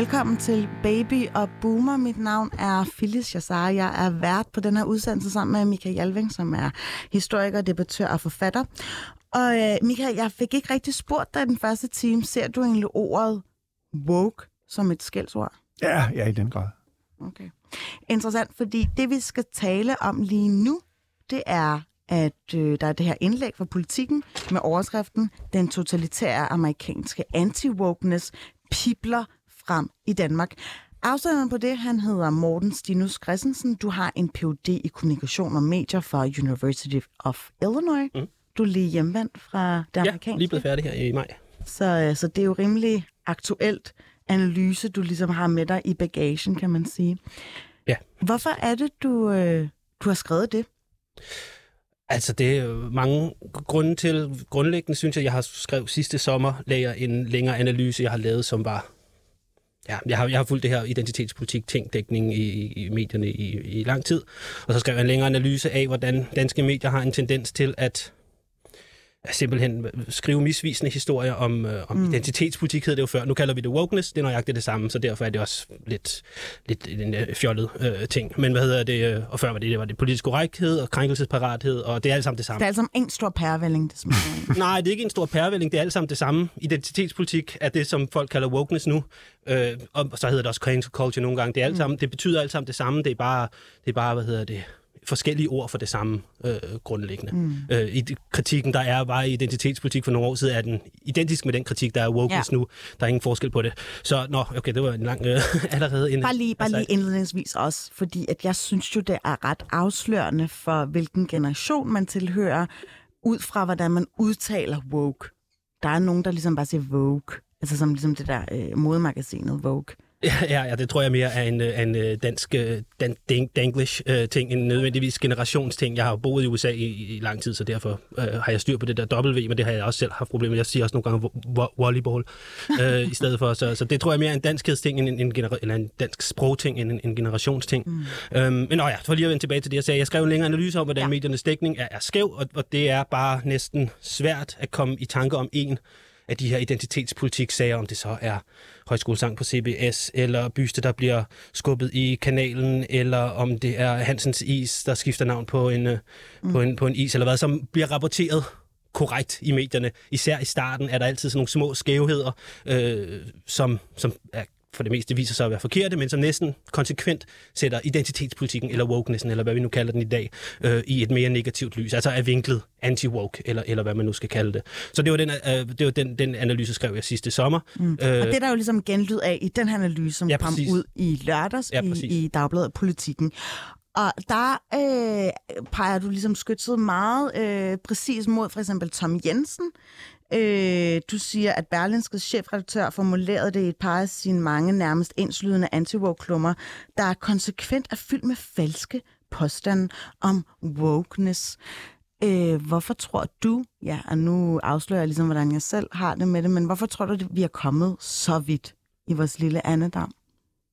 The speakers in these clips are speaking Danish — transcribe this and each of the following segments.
Velkommen til Baby og Boomer. Mit navn er Phyllis Jassar. Jeg er vært på den her udsendelse sammen med Michael Jalving, som er historiker, debattør og forfatter. Og øh, Michael, jeg fik ikke rigtig spurgt dig den første time. Ser du egentlig ordet woke som et skældsord? Ja, ja, i den grad. Okay. Interessant, fordi det vi skal tale om lige nu, det er, at øh, der er det her indlæg fra politikken med overskriften Den totalitære amerikanske anti-wokeness pibler frem i Danmark. Afsenderen på det, han hedder Morten Stinus Christensen. Du har en Ph.D. i kommunikation og medier fra University of Illinois. Mm. Du er lige hjemvendt fra det Ja, amerikanske. lige blevet færdig her i maj. Så, øh, så det er jo rimelig aktuelt analyse, du ligesom har med dig i bagagen, kan man sige. Ja. Hvorfor er det, du, øh, du har skrevet det? Altså, det er mange grunde til. Grundlæggende synes jeg, jeg har skrevet sidste sommer, lagde jeg en længere analyse, jeg har lavet, som var... Ja, jeg har, jeg har fulgt det her identitetspolitik, tænkdækning i, i, medierne i, i lang tid. Og så skrev jeg en længere analyse af, hvordan danske medier har en tendens til at simpelthen skrive misvisende historier om, øh, om mm. identitetspolitik, hed det jo før. Nu kalder vi det wokeness, det er nøjagtigt det samme, så derfor er det også lidt, lidt en øh, fjollet øh, ting. Men hvad hedder det, øh, og før var det, det var det politisk korrekthed og krænkelsesparathed, og det er alt sammen det Det samme. er altså en stor pærevælling, det smager. Nej, det er ikke en stor pærevælling, det er alt sammen det samme. Identitetspolitik er det, som folk kalder wokeness nu, øh, og så hedder det også cancel culture nogle gange. Det, er alt sammen, det betyder alt sammen det samme, det er bare, det er bare hvad hedder det, forskellige ord for det samme øh, grundlæggende. Mm. Øh, I kritikken, der er bare i identitetspolitik for nogle år siden, er den identisk med den kritik, der er wokeness Ja. nu. Der er ingen forskel på det. Så, nå, okay, det var en lang øh, allerede en... Bare lige, bare altså, lige indledningsvis også, fordi at jeg synes jo, det er ret afslørende for, hvilken generation man tilhører, ud fra, hvordan man udtaler woke. Der er nogen, der ligesom bare siger Vogue. Altså som ligesom det der øh, modemagasinet Vogue. Ja, ja, det tror jeg mere er en, øh, en øh, dansk øh, dan, dan, danglish øh, ting, end nødvendigvis generationsting. Jeg har jo boet i USA i, i lang tid, så derfor øh, har jeg styr på det der W, men det har jeg også selv haft problemer med. Jeg siger også nogle gange vo- vo- volleyball øh, i stedet for. Så, så det tror jeg mere er en danskhedsting, end en, en, eller en dansk sprogting, end en, en generationsting. Mm. Øhm, men nå ja, for lige at vende tilbage til det, jeg sagde. Jeg skrev en længere analyse om, hvordan ja. mediernes dækning er, er skæv, og, og det er bare næsten svært at komme i tanke om en af de her identitetspolitik-sager, om det så er højskolesang på CBS, eller Byste, der bliver skubbet i kanalen, eller om det er Hansens Is, der skifter navn på en, mm. på en, på en is, eller hvad, som bliver rapporteret korrekt i medierne. Især i starten er der altid sådan nogle små skævheder, øh, som, som er for det meste viser sig at være forkerte, men som næsten konsekvent sætter identitetspolitikken, eller wokenessen, eller hvad vi nu kalder den i dag, øh, i et mere negativt lys. Altså er vinklet anti-woke, eller, eller hvad man nu skal kalde det. Så det var den, øh, det var den, den analyse, skrev jeg sidste sommer. Mm. Og det er der jo ligesom genlyd af i den her analyse, som Ja, kom ud i lørdags Ja, i, i Dagbladet Politikken. Og der øh, peger du ligesom skytset meget øh, præcis mod for eksempel Tom Jensen. Øh, du siger, at Berlinskes chefredaktør formulerede det i et par af sine mange nærmest indslydende anti klummer der konsekvent er fyldt med falske påstande om wokeness. Øh, hvorfor tror du, ja, og nu afslører jeg ligesom, hvordan jeg selv har det med det, men hvorfor tror du, at vi er kommet så vidt i vores lille andedam?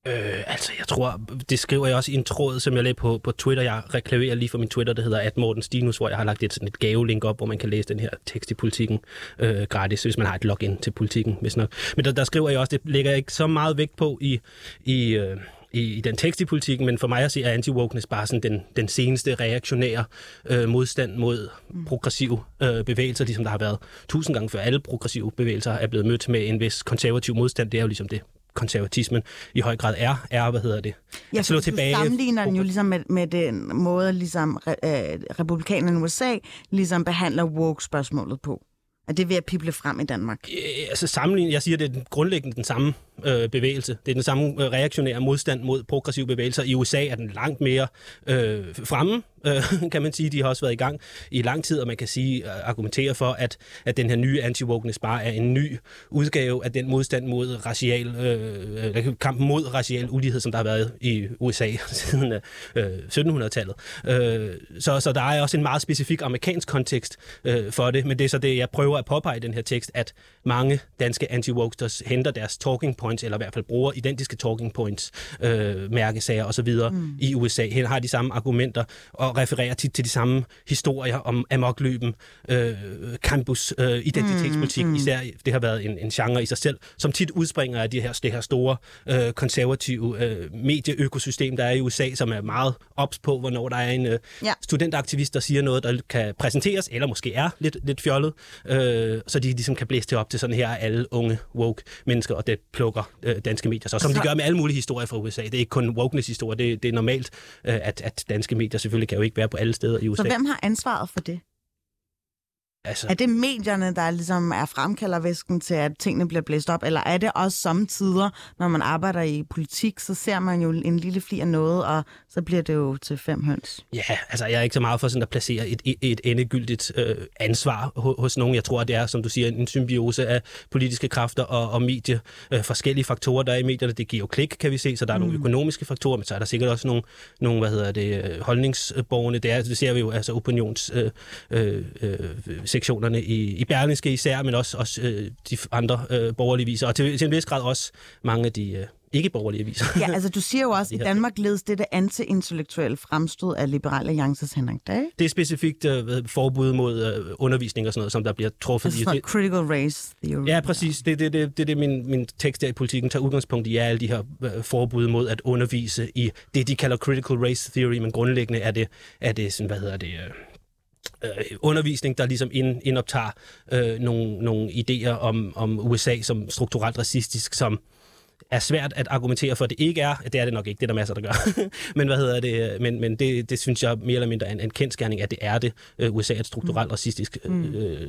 Øh, altså, jeg tror, det skriver jeg også i en tråd, som jeg lagde på, på Twitter. Jeg reklamerer lige for min Twitter, der hedder at Morten Stinus, hvor jeg har lagt et, sådan et gavelink op, hvor man kan læse den her tekst i politikken øh, gratis, hvis man har et login til politikken, hvis nok. Men der, der skriver jeg også, det lægger jeg ikke så meget vægt på i, i, øh, i, i den tekst i politikken, men for mig at se er anti-wokeness bare sådan den, den seneste reaktionære øh, modstand mod progressive øh, bevægelser, ligesom der har været tusind gange før. Alle progressive bevægelser er blevet mødt med en vis konservativ modstand. Det er jo ligesom det konservatismen i høj grad er, er hvad hedder det? Ja, at slå tilbage. Du sammenligner den jo ligesom med, med den måde, ligesom øh, republikanerne i USA ligesom behandler woke-spørgsmålet på. At det er ved at pible frem i Danmark. Øh, altså sammenligning, jeg siger, det er den grundlæggende den samme øh, bevægelse. Det er den samme øh, reaktionære modstand mod progressive bevægelser. I USA er den langt mere øh, fremme, øh, kan man sige. De har også været i gang i lang tid, og man kan sige øh, argumentere for, at, at den her nye anti-wokeness bare er en ny udgave af den modstand mod racial, øh, kampen mod racial ulighed, som der har været i USA siden øh, 1700-tallet. Øh, så, så der er også en meget specifik amerikansk kontekst øh, for det, men det er så det, jeg prøver at påpege i den her tekst, at mange danske anti henter deres talking points, eller i hvert fald bruger identiske talking points, øh, mærkesager osv. Mm. i USA. Her har de samme argumenter og refererer tit til de samme historier om amokløben, øh, campus, øh, identitetspolitik, mm, mm. især det har været en, en genre i sig selv, som tit udspringer af det her, det her store øh, konservative øh, medieøkosystem, der er i USA, som er meget ops på, hvornår der er en øh, ja. studentaktivist, der siger noget, der kan præsenteres, eller måske er lidt, lidt fjollet, øh, så de ligesom kan blæse det op til sådan her alle unge woke mennesker, og det plukker øh, danske medier så, som så... de gør med alle mulige historier fra USA. Det er ikke kun wokeness-historie, det, det er normalt, øh, at, at danske medier selvfølgelig kan jo ikke være på alle steder i USA. Så hvem har ansvaret for det? Altså... Er det medierne, der ligesom er fremkaldervæsken til, at tingene bliver blæst op, eller er det også samtidig, når man arbejder i politik, så ser man jo en lille fli af noget, og så bliver det jo til fem høns? Ja, altså jeg er ikke så meget for sådan at placere et, et endegyldigt øh, ansvar hos nogen. Jeg tror, det er, som du siger, en symbiose af politiske kræfter og, og medie. Øh, forskellige faktorer, der er i medierne. Det giver jo klik, kan vi se, så der er mm. nogle økonomiske faktorer, men så er der sikkert også nogle, nogle hvad hedder det, øh, holdningsborgerne. Det, er, det ser vi jo, altså opinions øh, øh, øh sektionerne i, i Berlingske især, men også, også øh, de andre øh, borgerlige viser, og til, til en vis grad også mange af de, øh, ikke-borgerlige aviser. Ja, altså du siger jo også, at i Danmark ledes det anti-intellektuelle fremstød af Liberale Alliances Henrik Dage. Det er specifikt uh, forbud mod uh, undervisning og sådan noget, som der bliver truffet i. Det critical race theory. Ja, præcis. Det er det, det, det, det, min, min tekst der i politikken tager udgangspunkt i, er alle de her uh, forbud mod at undervise i det, de kalder critical race theory, men grundlæggende er det, er det sådan, hvad hedder det... Uh, øh, undervisning, der ligesom ind, indoptager øh, nogle, nogle idéer om, om USA som strukturelt racistisk, som er svært at argumentere for, at det ikke er. Det er det nok ikke, det er der masser, der gør. men hvad hedder det? Men, men det, det synes jeg mere eller mindre er en, en kendskærning, at det er det. Uh, USA er et strukturelt mm. racistisk uh,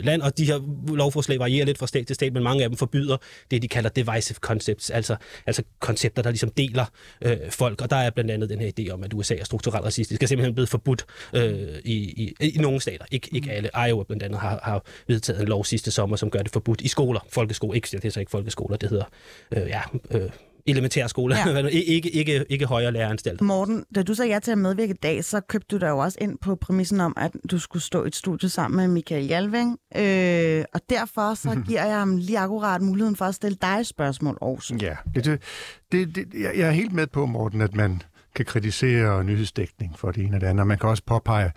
land, og de her lovforslag varierer lidt fra stat til stat, men mange af dem forbyder det, de kalder divisive concepts, altså, altså koncepter, der ligesom deler uh, folk. Og der er blandt andet den her idé om, at USA er strukturelt racistisk, er simpelthen blevet forbudt uh, i, i, i nogle stater. Ik, ikke alle. Iowa blandt andet har, har vedtaget en lov sidste sommer, som gør det forbudt i skoler. Folkeskole, ikke, det er så ikke folkeskoler, det hedder uh, ja, øh, elementære skole, ja. ikke, ikke, ikke højere læreranstalt. Morten, da du sagde ja til at medvirke i dag, så købte du dig jo også ind på præmissen om, at du skulle stå i et studie sammen med Michael Jalving, øh, og derfor så giver jeg ham lige akkurat muligheden for at stille dig et spørgsmål, også. Ja, det, det, det, jeg er helt med på, Morten, at man kan kritisere nyhedsdækning for det ene og det andet, og man kan også påpege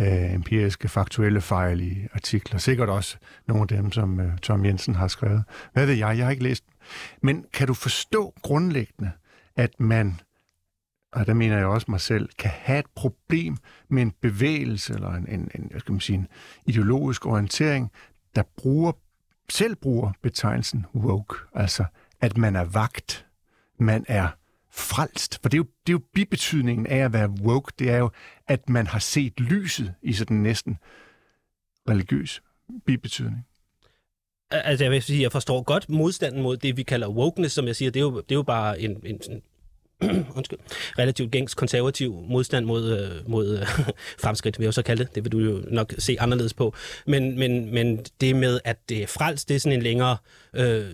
øh, empiriske, faktuelle fejl i artikler. Sikkert også nogle af dem, som øh, Tom Jensen har skrevet. Hvad ved jeg? Jeg har ikke læst men kan du forstå grundlæggende, at man, og der mener jeg også mig selv, kan have et problem med en bevægelse eller en, en, en, skal man sige, en ideologisk orientering, der bruger, selv bruger betegnelsen woke, altså at man er vagt, man er frelst. For det er, jo, det er jo bibetydningen af at være woke, det er jo, at man har set lyset i sådan næsten religiøs bibetydning. Altså, jeg vil sige, jeg forstår godt modstanden mod det, vi kalder wokeness, som jeg siger, det er jo, det er jo bare en, en, en undskyld, relativt gængs konservativ modstand mod, øh, mod øh, fremskridt, vil jeg så kalde det. Det vil du jo nok se anderledes på. Men, men, men det med, at det er frelst, det er sådan en længere øh,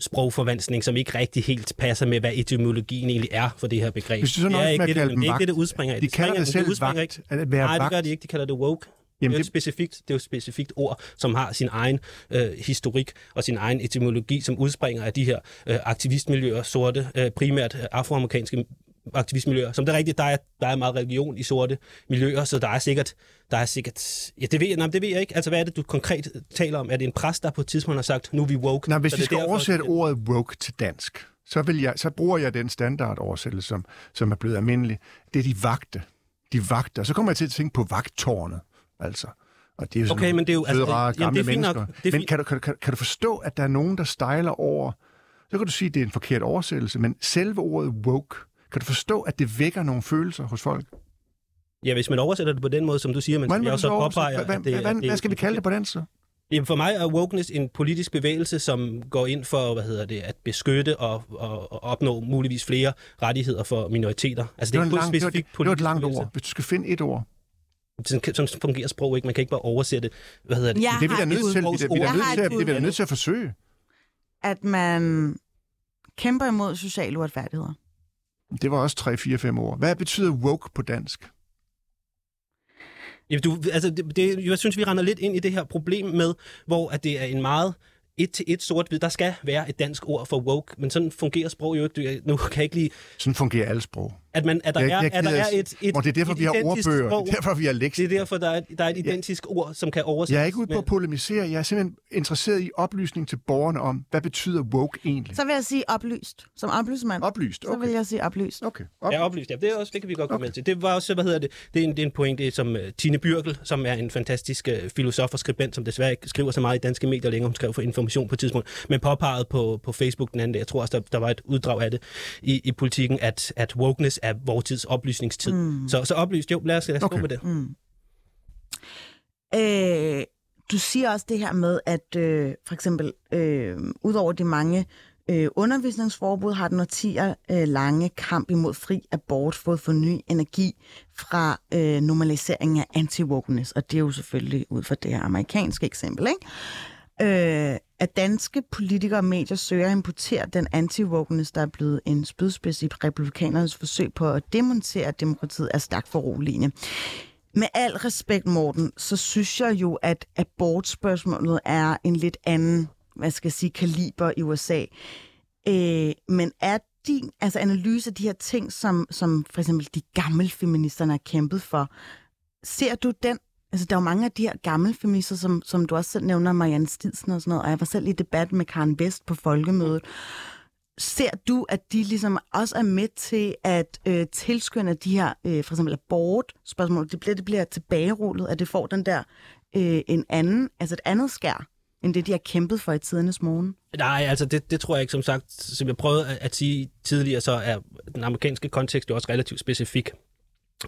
sprogforvanskning, som ikke rigtig helt passer med, hvad etymologien egentlig er for det her begreb. Så det er ikke det, det, det, er ikke det, det udspringer af. De kalder det, selv vagt, ikke. At være Nej, det gør de ikke. De kalder det woke. Jamen, det, er det... Specifikt, det er jo et specifikt ord, som har sin egen øh, historik og sin egen etymologi, som udspringer af de her øh, aktivistmiljøer, sorte, øh, primært øh, afroamerikanske aktivistmiljøer. Som det er rigtigt, der er, der er meget religion i sorte miljøer, så der er sikkert, der er sikkert, ja det ved jeg, nej, det ved jeg ikke. Altså hvad er det, du konkret taler om? Er det en præst, der på et tidspunkt har sagt, nu er vi woke? Nej, hvis vi skal derfor, oversætte ordet woke til dansk, så, vil jeg, så bruger jeg den standardoversættelse, som, som er blevet almindelig. Det er de vagte. De vagte. Og så kommer jeg til at tænke på vagttårnet. Altså. Og det er jo sådan okay, men det er jo altså, rare, det, jamen, det er fint nok. Det er men kan du, kan, kan, kan du forstå, at der er nogen, der stejler over... Så kan du sige, at det er en forkert oversættelse, men selve ordet woke, kan du forstå, at det vækker nogle følelser hos folk? Ja, hvis man oversætter det på den måde, som du siger, men hvordan, jeg også påpeger... Hvad, det, hvad, skal vi kalde det på den så? Jamen for mig er wokeness en politisk bevægelse, som går ind for, hvad hedder det, at beskytte og, og, og opnå muligvis flere rettigheder for minoriteter. Altså Det var, er en lang, det, var, specifikt det var et politisk langt bevægelse. ord. Hvis du skal finde et ord. Sådan, sådan fungerer sprog ikke. Man kan ikke bare oversætte, hvad hedder det? Jeg Det er har nødt til, vi er, bud. vi er Jeg nødt til, det er bud. nødt til at forsøge. At man kæmper imod sociale uretfærdigheder. Det var også 3, 4, 5 ord. Hvad betyder woke på dansk? Jamen, du, altså, det, det, jeg synes, vi render lidt ind i det her problem med, hvor at det er en meget et til et sort-hvid. Der skal være et dansk ord for woke, men sådan fungerer sprog jo ikke. Nu kan jeg ikke lide, Sådan fungerer alle sprog. at, man, at der Jeg- er, jeg at der er et, et, Og det er derfor, et vi har ordbøger. sprog. Det er derfor, vi har Det lektier. er derfor, der er, der er et identisk ord, som kan oversættes. Jeg er ikke ude på at polemisere. Jeg er simpelthen interesseret i oplysning til borgerne om, hvad betyder woke egentlig? Så vil jeg sige oplyst. Som oplysmand, Oplyst, så vil okay. jeg sige oplyst. Okay, Ja, op. oplyst. Ja, det, er også, det kan vi godt komme Okay. med til. Det var også, hvad hedder det, det er en, det er en pointe, som uh, Tine Byrkel, som er en fantastisk uh, filosof og skribent, som desværre ikke skriver så meget i danske medier længere, hun skrev for information på et tidspunkt, men påpegede på, på Facebook den anden dag, jeg tror også, der, der var et uddrag af det i, i politikken, at, at wokeness er vores tids oplysningstid. Mm. Så, så oplyst, jo, lad os, lad os Okay. gå med det. Mm. Øh, du siger også det her med, at øh, for eksempel, øh, udover de mange øh, undervisningsforbud, har den årtier øh, lange kamp imod fri abort fået for ny energi fra øh, normaliseringen af anti-wokeness, og det er jo selvfølgelig ud fra det her amerikanske eksempel, ikke? Øh, at danske politikere og medier søger at importere den anti-wokeness, der er blevet en spydspids i republikanernes forsøg på at demontere demokratiet, er stærkt foruroligende. Med al respekt, Morten, så synes jeg jo, at abortspørgsmålet er en lidt anden, hvad skal jeg sige, kaliber i USA. Øh, men er din altså analyse af de her ting, som, som for eksempel de gamle feministerne har kæmpet for, ser du den Altså, der er jo mange af de her gamle feminister, som, som du også selv nævner, Marianne Stidsen og sådan noget, og jeg var selv i debat med Karen Vest på Folkemødet. Ser du, at de ligesom også er med til at øh, tilskynde de her, øh, for eksempel abort-spørgsmål, det bliver, det bliver tilbagerullet, at det får den der øh, en anden, altså et andet skær, end det, de har kæmpet for i tidernes morgen? Nej, altså det, det tror jeg ikke, som sagt, som jeg prøvede at, at sige tidligere, så er den amerikanske kontekst jo også relativt specifik.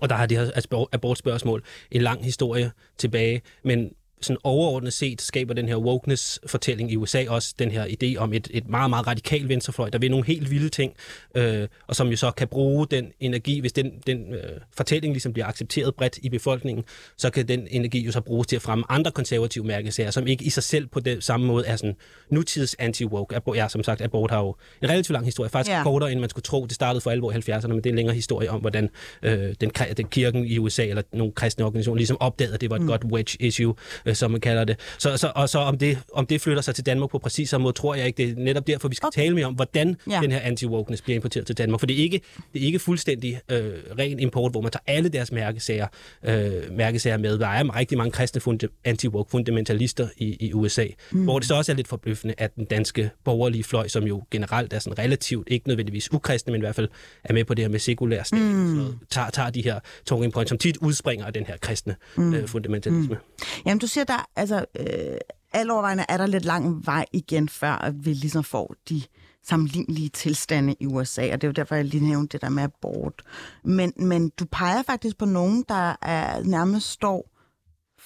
Og der har det her abortspørgsmål en lang historie tilbage, men sådan overordnet set skaber den her wokeness-fortælling i USA også den her idé om et, et meget, meget radikal venstrefløj, der vil nogle helt vilde ting, øh, og som jo så kan bruge den energi, hvis den, den øh, fortælling ligesom bliver accepteret bredt i befolkningen, så kan den energi jo så bruges til at fremme andre konservative mærkesager, som ikke i sig selv på den samme måde er sådan nutids anti-woke. Abort, ja, som sagt, abort har jo en relativt lang historie, faktisk ja. kortere, end man skulle tro. Det startede for alvor i 70'erne, men det er en længere historie om, hvordan øh, den, den kirken i USA, eller nogle kristne organisationer, ligesom opdagede, at det var et mm. godt wedge issue, øh, som man kalder det. Så, så, og så om det, om det flytter sig til Danmark på præcis samme måde, tror jeg ikke. Det er netop derfor, vi skal Okay. tale mere om, hvordan Ja. den her anti-wokeness bliver importeret til Danmark. For det er ikke, det er ikke fuldstændig øh, ren import, hvor man tager alle deres mærkesager, øh, mærkesager med. Der er rigtig mange kristne anti-woke fundamentalister i, i USA, mm. hvor det så også er lidt forbløffende, at den danske borgerlige fløj, som jo generelt er sådan relativt, ikke nødvendigvis ukristne, men i hvert fald er med på det her med sekulær stat, mm. tager, tager de her talking points, som tit udspringer af den her kristne mm. øh, fundamentalisme. Mm. Jamen, du siger, der altså, øh,alovervejende er der lidt lang vej igen, før at vi ligesom får de sammenlignelige tilstande i USA, og det er jo derfor, jeg lige nævnte det der med abort. Men, men du peger faktisk på nogen, der er, nærmest står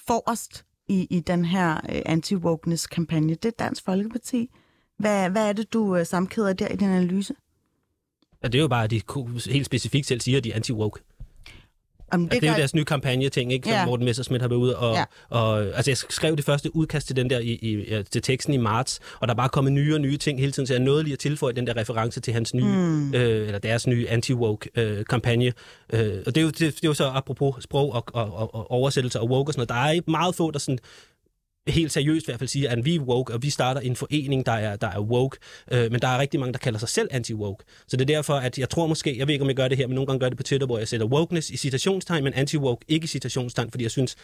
forrest i, i den her øh, anti-wokeness-kampagne. Det er Dansk Folkeparti. Hvad, hvad er det, du øh, samkæder der i din analyse? Ja, det er jo bare, at de helt specifikt selv siger, at de er anti-woke. Om Det, det er jo deres nye kampagne-ting, ikke, som Ja. Morten Messerschmidt har været ude og, Ja. og... Altså, jeg skrev det første udkast til den der i, i, til teksten i marts, og der er bare kommet nye og nye ting hele tiden, så jeg nåede lige at tilføje den der reference til hans nye, mm. øh, eller deres nye anti-woke-kampagne. Øh, og det er, jo, det, det er jo så apropos sprog og, og, og, og oversættelse og woke og sådan noget. Der er meget få, der sådan helt seriøst i hvert fald siger, at vi er woke, og vi starter en forening, der er, der er woke, øh, men der er rigtig mange, der kalder sig selv anti-woke. Så det er derfor, at jeg tror måske, jeg ved ikke, om jeg gør det her, men nogle gange gør det på Twitter, hvor jeg sætter wokeness i citationstegn, men anti-woke ikke i citationstegn, fordi jeg synes,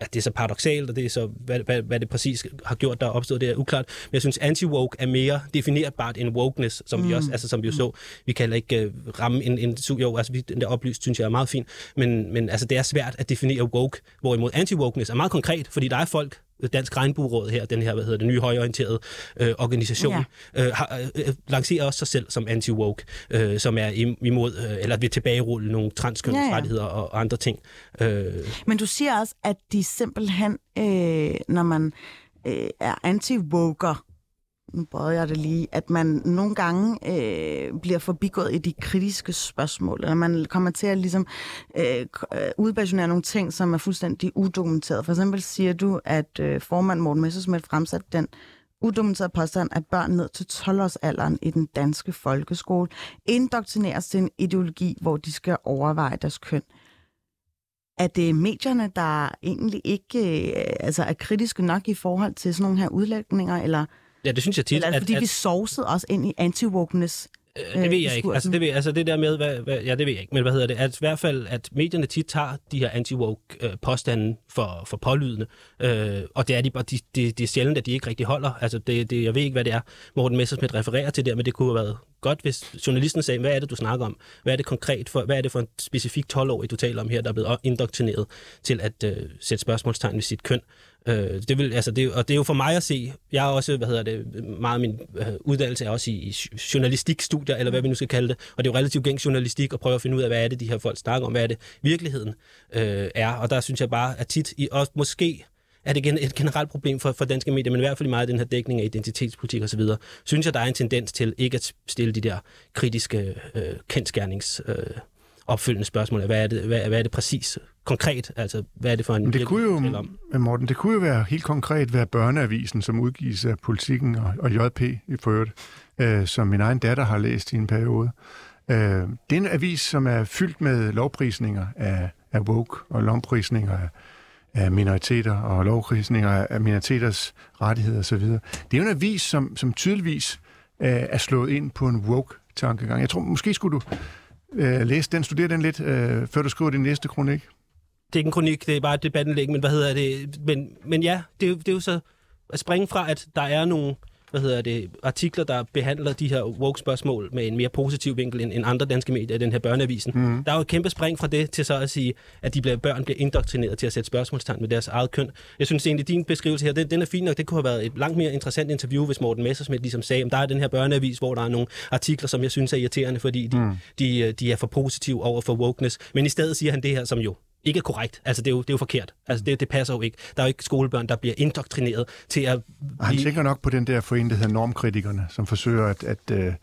at det er så paradoxalt, og det er så, hvad, hvad, hvad det præcis har gjort, der er opstået, det er uklart. Men jeg synes, anti-woke er mere definerbart end wokeness, som mm. vi også, altså som vi jo så. Vi kan ikke uh, ramme en, en jo, altså vi, den der oplyst, synes jeg er meget fin, men, men altså det er svært at definere woke, hvorimod anti-wokeness er meget konkret, fordi der er folk, Dansk Regnbueråd her, den her, hvad hedder det, nye højorienterede øh, organisation, Ja. øh, har, øh, lancerer også sig selv som anti-woke, øh, som er im- imod, øh, eller vil tilbagerulle nogle transkønsrettigheder ja, ja. og andre ting. Øh, Men du siger også, at de simpelthen, øh, når man øh, er anti-woker, nu prøver jeg det lige, at man nogle gange øh, bliver forbigået i de kritiske spørgsmål, eller man kommer til at ligesom øh, øh udbasionere nogle ting, som er fuldstændig udokumenteret. For eksempel siger du, at øh, formand Morten Messersmith fremsatte den udokumenteret påstand, at børn ned til 12-årsalderen i den danske folkeskole indoktrineres til en ideologi, hvor de skal overveje deres køn. Er det medierne, der egentlig ikke øh, altså er kritiske nok i forhold til sådan nogle her udlægninger, eller, Ja, det synes jeg tit. eller er det, at, fordi at, vi sovsede os ind i anti-wokeness? Øh, det ved jeg ikke. diskursen. Altså det, ved, altså det der med, hvad, hvad, ja, det ved jeg ikke. Men hvad hedder det? At i hvert fald, at medierne tit tager de her anti-woke-påstande for, for pålydende. Øh, og det er, de, bare- de, de, det er sjældent, at de ikke rigtig holder. Altså det, det, jeg ved ikke, hvad det er, Morten Messersmith refererer til der, men det kunne have været godt, hvis journalisten sagde, hvad er det, du snakker om? Hvad er det konkret for, hvad er det for en specifik 12-årig, du taler om her, der er blevet indoktrineret til at øh, sætte spørgsmålstegn ved sit køn? Øh, det vil, altså det, og det er jo for mig at se, jeg er også, hvad hedder det, meget af min øh, uddannelse er også i, i journalistikstudier, eller hvad vi nu skal kalde det, og det er jo relativt gængs journalistik at prøve at finde ud af, hvad er det, de her folk snakker om, hvad er det, virkeligheden øh, er, og der synes jeg bare, at tit, i, og måske er det et generelt problem for, for danske medier, men i hvert fald i meget den her dækning af identitetspolitik osv., synes jeg, der er en tendens til ikke at stille de der kritiske øh, kendskærnings... Øh, opfølgende spørgsmål hvad er det, hvad, hvad er det præcis konkret? Altså, hvad er det for en Men det kunne jo, om? men Morten, det kunne jo være helt konkret være børneavisen, som udgives af Politikken og, og JP i forøvrigt, øh, som min egen datter har læst i en periode. Øh, det er en avis, som er fyldt med lovprisninger af, af woke og lovprisninger af, af minoriteter og lovprisninger af minoriteters rettigheder osv. Det er jo en avis, som, som tydeligvis øh, er slået ind på en woke-tankegang. Jeg tror, måske skulle du øh, læse den, studere den lidt, øh, før du skriver din næste kronik. det er ikke en kronik, det er bare et debatindlæg, men hvad hedder det? Men, men ja, det er, det er jo så at springe fra, at der er nogle hvad hedder det, artikler, der behandler de her woke-spørgsmål med en mere positiv vinkel end, end andre danske medier, den her børneavisen. Mm. Der er jo et kæmpe spring fra det til så at sige, at de bliver, børn bliver indoktrineret til at sætte spørgsmålstegn ved deres eget køn. Jeg synes egentlig, din beskrivelse her, den, den er fin nok. Det kunne have været et langt mere interessant interview, hvis Morten Messersmith ligesom sagde, at der er den her børneavis, hvor der er nogle artikler, som jeg synes er irriterende, fordi de, mm. de, de er for positive over for wokeness. Men i stedet siger han det her, som jo ikke er korrekt. Altså, det er jo, det er jo forkert. Altså, det, det passer jo ikke. Der er jo ikke skolebørn, der bliver indoktrineret til at Og han blive... tænker nok på den der forening, der hedder normkritikerne, som forsøger at, at uh,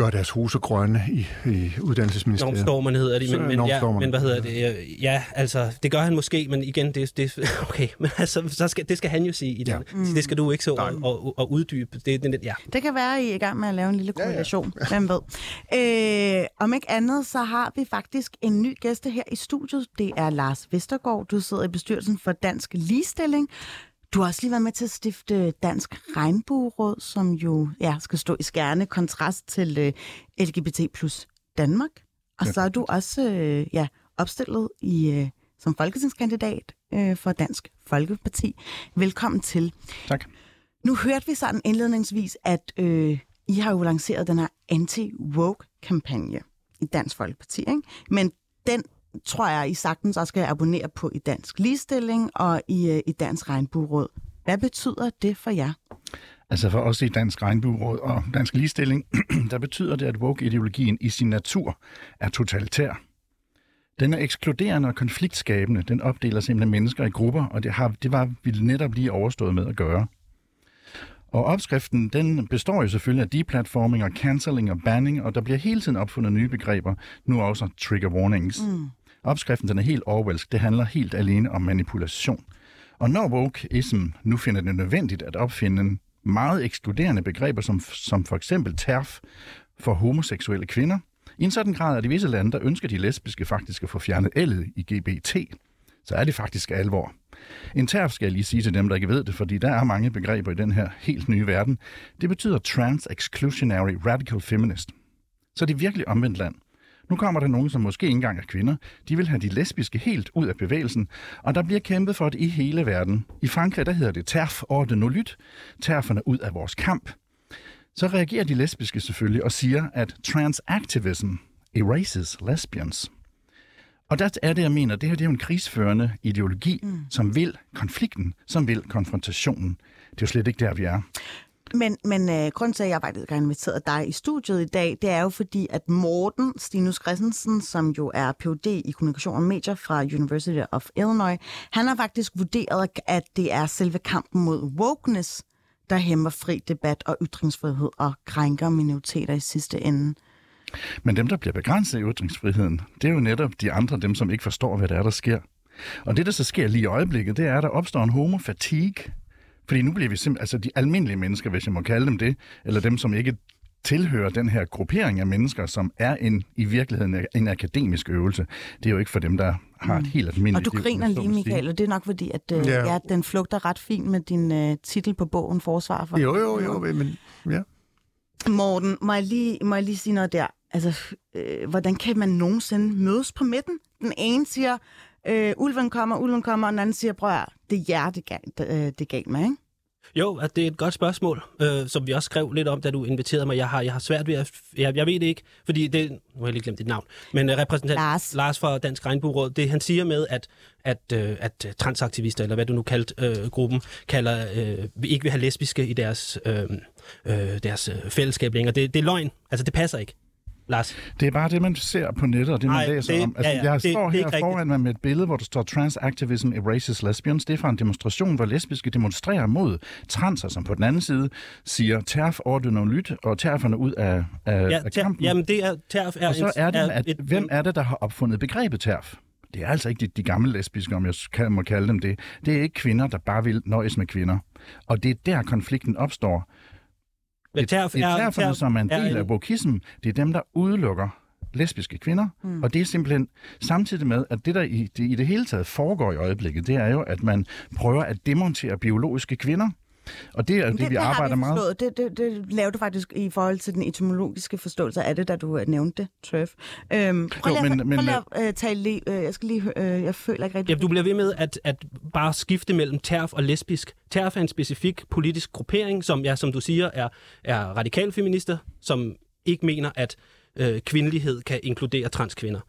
gøre deres huse grønne i, i uddannelsesministeriet. Normstormerne hedder de, Så men, men, ja, men hvad hedder det? Ja, altså, det gør han måske, men igen, det, det okay, men altså, så skal, det skal han jo sige i den. Ja. Det skal du ikke så og, og, og uddybe. Det, det, ja. Det kan være, at I er i gang med at lave en lille korrelation. Ja, ja. Hvem ved. Øh, om ikke andet, så har vi faktisk en ny gæste her i studiet. Det er Lars Vestergaard. Du sidder i bestyrelsen for Dansk Ligestilling. Du har også lige været med til at stifte Dansk Regnbueråd, som jo ja, skal stå i skærende kontrast til øh, LGBT plus Danmark. Og så er du også øh, ja, opstillet i, øh, som folketingskandidat øh, for Dansk Folkeparti. Velkommen til. Tak. Nu hørte vi sådan indledningsvis, at øh, I har jo lanceret den her anti-woke-kampagne i Dansk Folkeparti, ikke? Men den tror jeg, I sagtens også skal abonnere på i Dansk Ligestilling og i, øh, i Dansk Regnbueråd. Hvad betyder det for jer? Altså for os i Dansk Regnbueråd og Dansk Ligestilling, der betyder det, at woke-ideologien i sin natur er totalitær. Den er ekskluderende og konfliktskabende. Den opdeler simpelthen mennesker i grupper, og det, har, det var vi netop lige overstået med at gøre. Og opskriften, den består jo selvfølgelig af deplatforming og cancelling og banning, og der bliver hele tiden opfundet nye begreber, nu også trigger warnings. Mm. Opskriften, den er helt Orwellsk. Det handler helt alene om manipulation. Og når wokeism nu finder det nødvendigt at opfinde meget ekskluderende begreber, som, som for eksempel TERF for homoseksuelle kvinder, i en sådan grad, at i visse lande, der ønsker de lesbiske faktisk at få fjernet L'et i GBT, så er det faktisk alvor. En TERF skal jeg lige sige til dem, der ikke ved det, fordi der er mange begreber i den her helt nye verden. Det betyder Trans-Exclusionary Radical Feminist. Så det er virkelig omvendt land. Nu kommer der nogen, som måske ikke engang er kvinder. De vil have de lesbiske helt ud af bevægelsen, og der bliver kæmpet for det i hele verden. I Frankrig, der hedder det TERF ordre no lyt. TERFerne ud af vores kamp. Så reagerer de lesbiske selvfølgelig og siger, at transactivism erases lesbians. Og der er det, jeg mener, det her det er jo en krigsførende ideologi, mm. som vil konflikten, som vil konfrontationen. Det er jo slet ikke der, vi er. Men, men øh, grunden til, at jeg faktisk har inviteret dig i studiet i dag, det er jo fordi, at Morten Stinus Christensen, som jo er Ph.D. i kommunikation og medier fra University of Illinois, han har faktisk vurderet, at det er selve kampen mod wokeness, der hæmmer fri debat og ytringsfrihed og krænker minoriteter i sidste ende. Men dem, der bliver begrænset i ytringsfriheden, det er jo netop de andre, dem som ikke forstår, hvad der er, der sker. Og det, der så sker lige i øjeblikket, det er, at der opstår en homofatig, fordi nu bliver vi simpelthen, altså de almindelige mennesker, hvis jeg må kalde dem det, eller dem, som ikke tilhører den her gruppering af mennesker, som er en, i virkeligheden en akademisk øvelse. Det er jo ikke for dem, der har et helt almindeligt Og du liv, griner lige. Michael, og det er nok fordi, at øh, Ja. ja. Ja, den flugter ret fint med din øh, titel på bogen Forsvar for. Jo, jo, jo, men ja. Morten, må jeg lige, må jeg lige sige noget der? Altså, øh, hvordan kan man nogensinde mødes på midten? Den ene siger, øh, ulven kommer, ulven kommer, og den anden siger, prøv det er jer, det galt, øh, det galt med, ikke? Jo, at det er et godt spørgsmål, øh, som vi også skrev lidt om, da du inviterede mig. Jeg har, jeg har svært ved at... Jeg, jeg ved det ikke, fordi det... Nu har jeg lige glemt dit navn. Men uh, repræsentant Lars. Lars fra Dansk Regnbueråd, det han siger med, at, at, øh, at øh, transaktivister, eller hvad du nu kaldte øh, gruppen, kalder, øh, ikke vil have lesbiske i deres, øh, øh, deres øh, fællesskab længere. Det, det er løgn. Altså, det passer ikke. Lars. Det er bare det, man ser på nettet, og det, man Nej, læser det- om. Altså, ja, ja, jeg det- står det er her ikke foran mig med et billede, hvor der står Transactivism Erases Lesbians. Det er fra en demonstration, hvor lesbiske demonstrerer mod transer, som på den anden side siger, TERF ordner lyt, og TERFerne ud af, af, Ja, af kampen. jamen, det er... TERF er og så er det, at, et, hvem er det, der har opfundet begrebet TERF? Det er altså ikke de, de gamle lesbiske, om jeg kan, må kalde dem det. Det er ikke kvinder, der bare vil nøjes med kvinder. Og det er der, konflikten opstår. TERF det er er, TERFerne, som er en del af wokism. Det er dem, der udelukker lesbiske kvinder, mm. og det er simpelthen samtidig med, at det, der i det, i det hele taget foregår i øjeblikket, det er jo, at man prøver at demontere biologiske kvinder. Og det er det, det vi arbejder har vi meget. Det, det, det lavede du faktisk i forhold til den etymologiske forståelse af det, da du øh, nævnte det, Trev. Øhm, prøv Jo, lige, men- men, at øh, tale lige, øh, jeg skal lige, øh, jeg føler ikke rigtig... Ja, du bliver ved med at, at bare skifte mellem TERF og lesbisk. TERF er en specifik politisk gruppering, som, ja, som du siger, er, er radikale feminister, som ikke mener, at øh, kvindelighed kan inkludere transkvinder.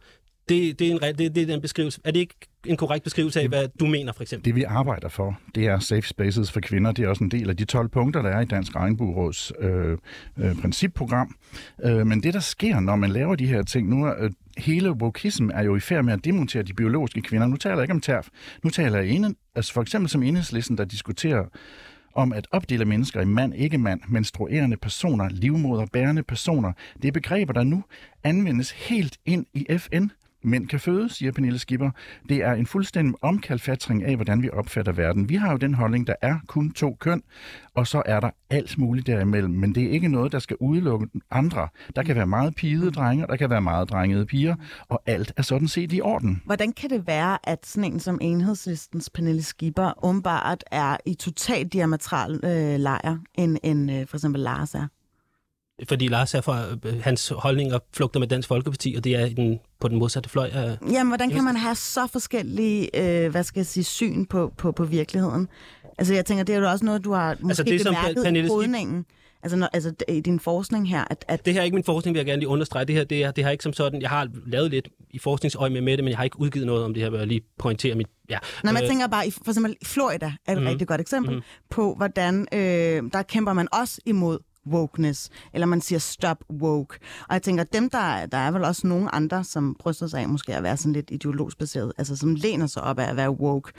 Det, det, er en, det, det er den beskrivelse. Er det ikke en korrekt beskrivelse af, hvad du mener, for eksempel? Det vi arbejder for, det er safe spaces for kvinder. Det er også en del af de 12 punkter, der er i Dansk Regnbueråds øh, øh, principprogram. Øh, men det, der sker, når man laver de her ting, nu er øh, hele wokism er jo i færd med at demontere de biologiske kvinder. Nu taler jeg ikke om TERF. Nu taler jeg ene, altså for eksempel som enhedslisten, der diskuterer om at opdele mennesker i mand, ikke mand, menstruerende personer, livmoder, bærende personer. Det er begreber, der nu anvendes helt ind i FN. Mænd kan føde, siger Pernille Skipper. Det er en fuldstændig omkalfatring af, hvordan vi opfatter verden. Vi har jo den holdning, der er kun to køn, og så er der alt muligt derimellem. Men det er ikke noget, der skal udelukke andre. Der kan være meget pigede drenge, og der kan være meget drengede piger, og alt er sådan set i orden. Hvordan kan det være, at sådan en som enhedslistens Pernille Skipper åbenbart er i totalt diametral øh, lejr, end, end øh, for eksempel Lars er? Fordi Lars er fra øh, hans holdninger flugter med Dansk Folkeparti, og det er den, på den modsatte fløj af... Jamen, hvordan kan man have så forskellige, øh, hvad skal jeg sige, syn på, på, på virkeligheden? Altså, jeg tænker, det er jo også noget, du har måske Altså, det, som bemærket Pernille i kodningen. Altså, når, altså, i din forskning her, at, at Det her er ikke min forskning, vil jeg gerne lige understrege. Det her det er, det har ikke som sådan... Jeg har lavet lidt i forskningsøje med, med det, men jeg har ikke udgivet noget om det her, vil jeg lige pointere mit... Ja. Når man Øh, tænker bare, i, for eksempel Florida er et mm. rigtig godt eksempel mm. på, hvordan øh, der kæmper man også imod wokeness, eller man siger stop woke. Og jeg tænker, dem der, der er vel også nogle andre, som bryster sig af måske at være sådan lidt ideologisk baseret, altså som læner sig op af at være woke,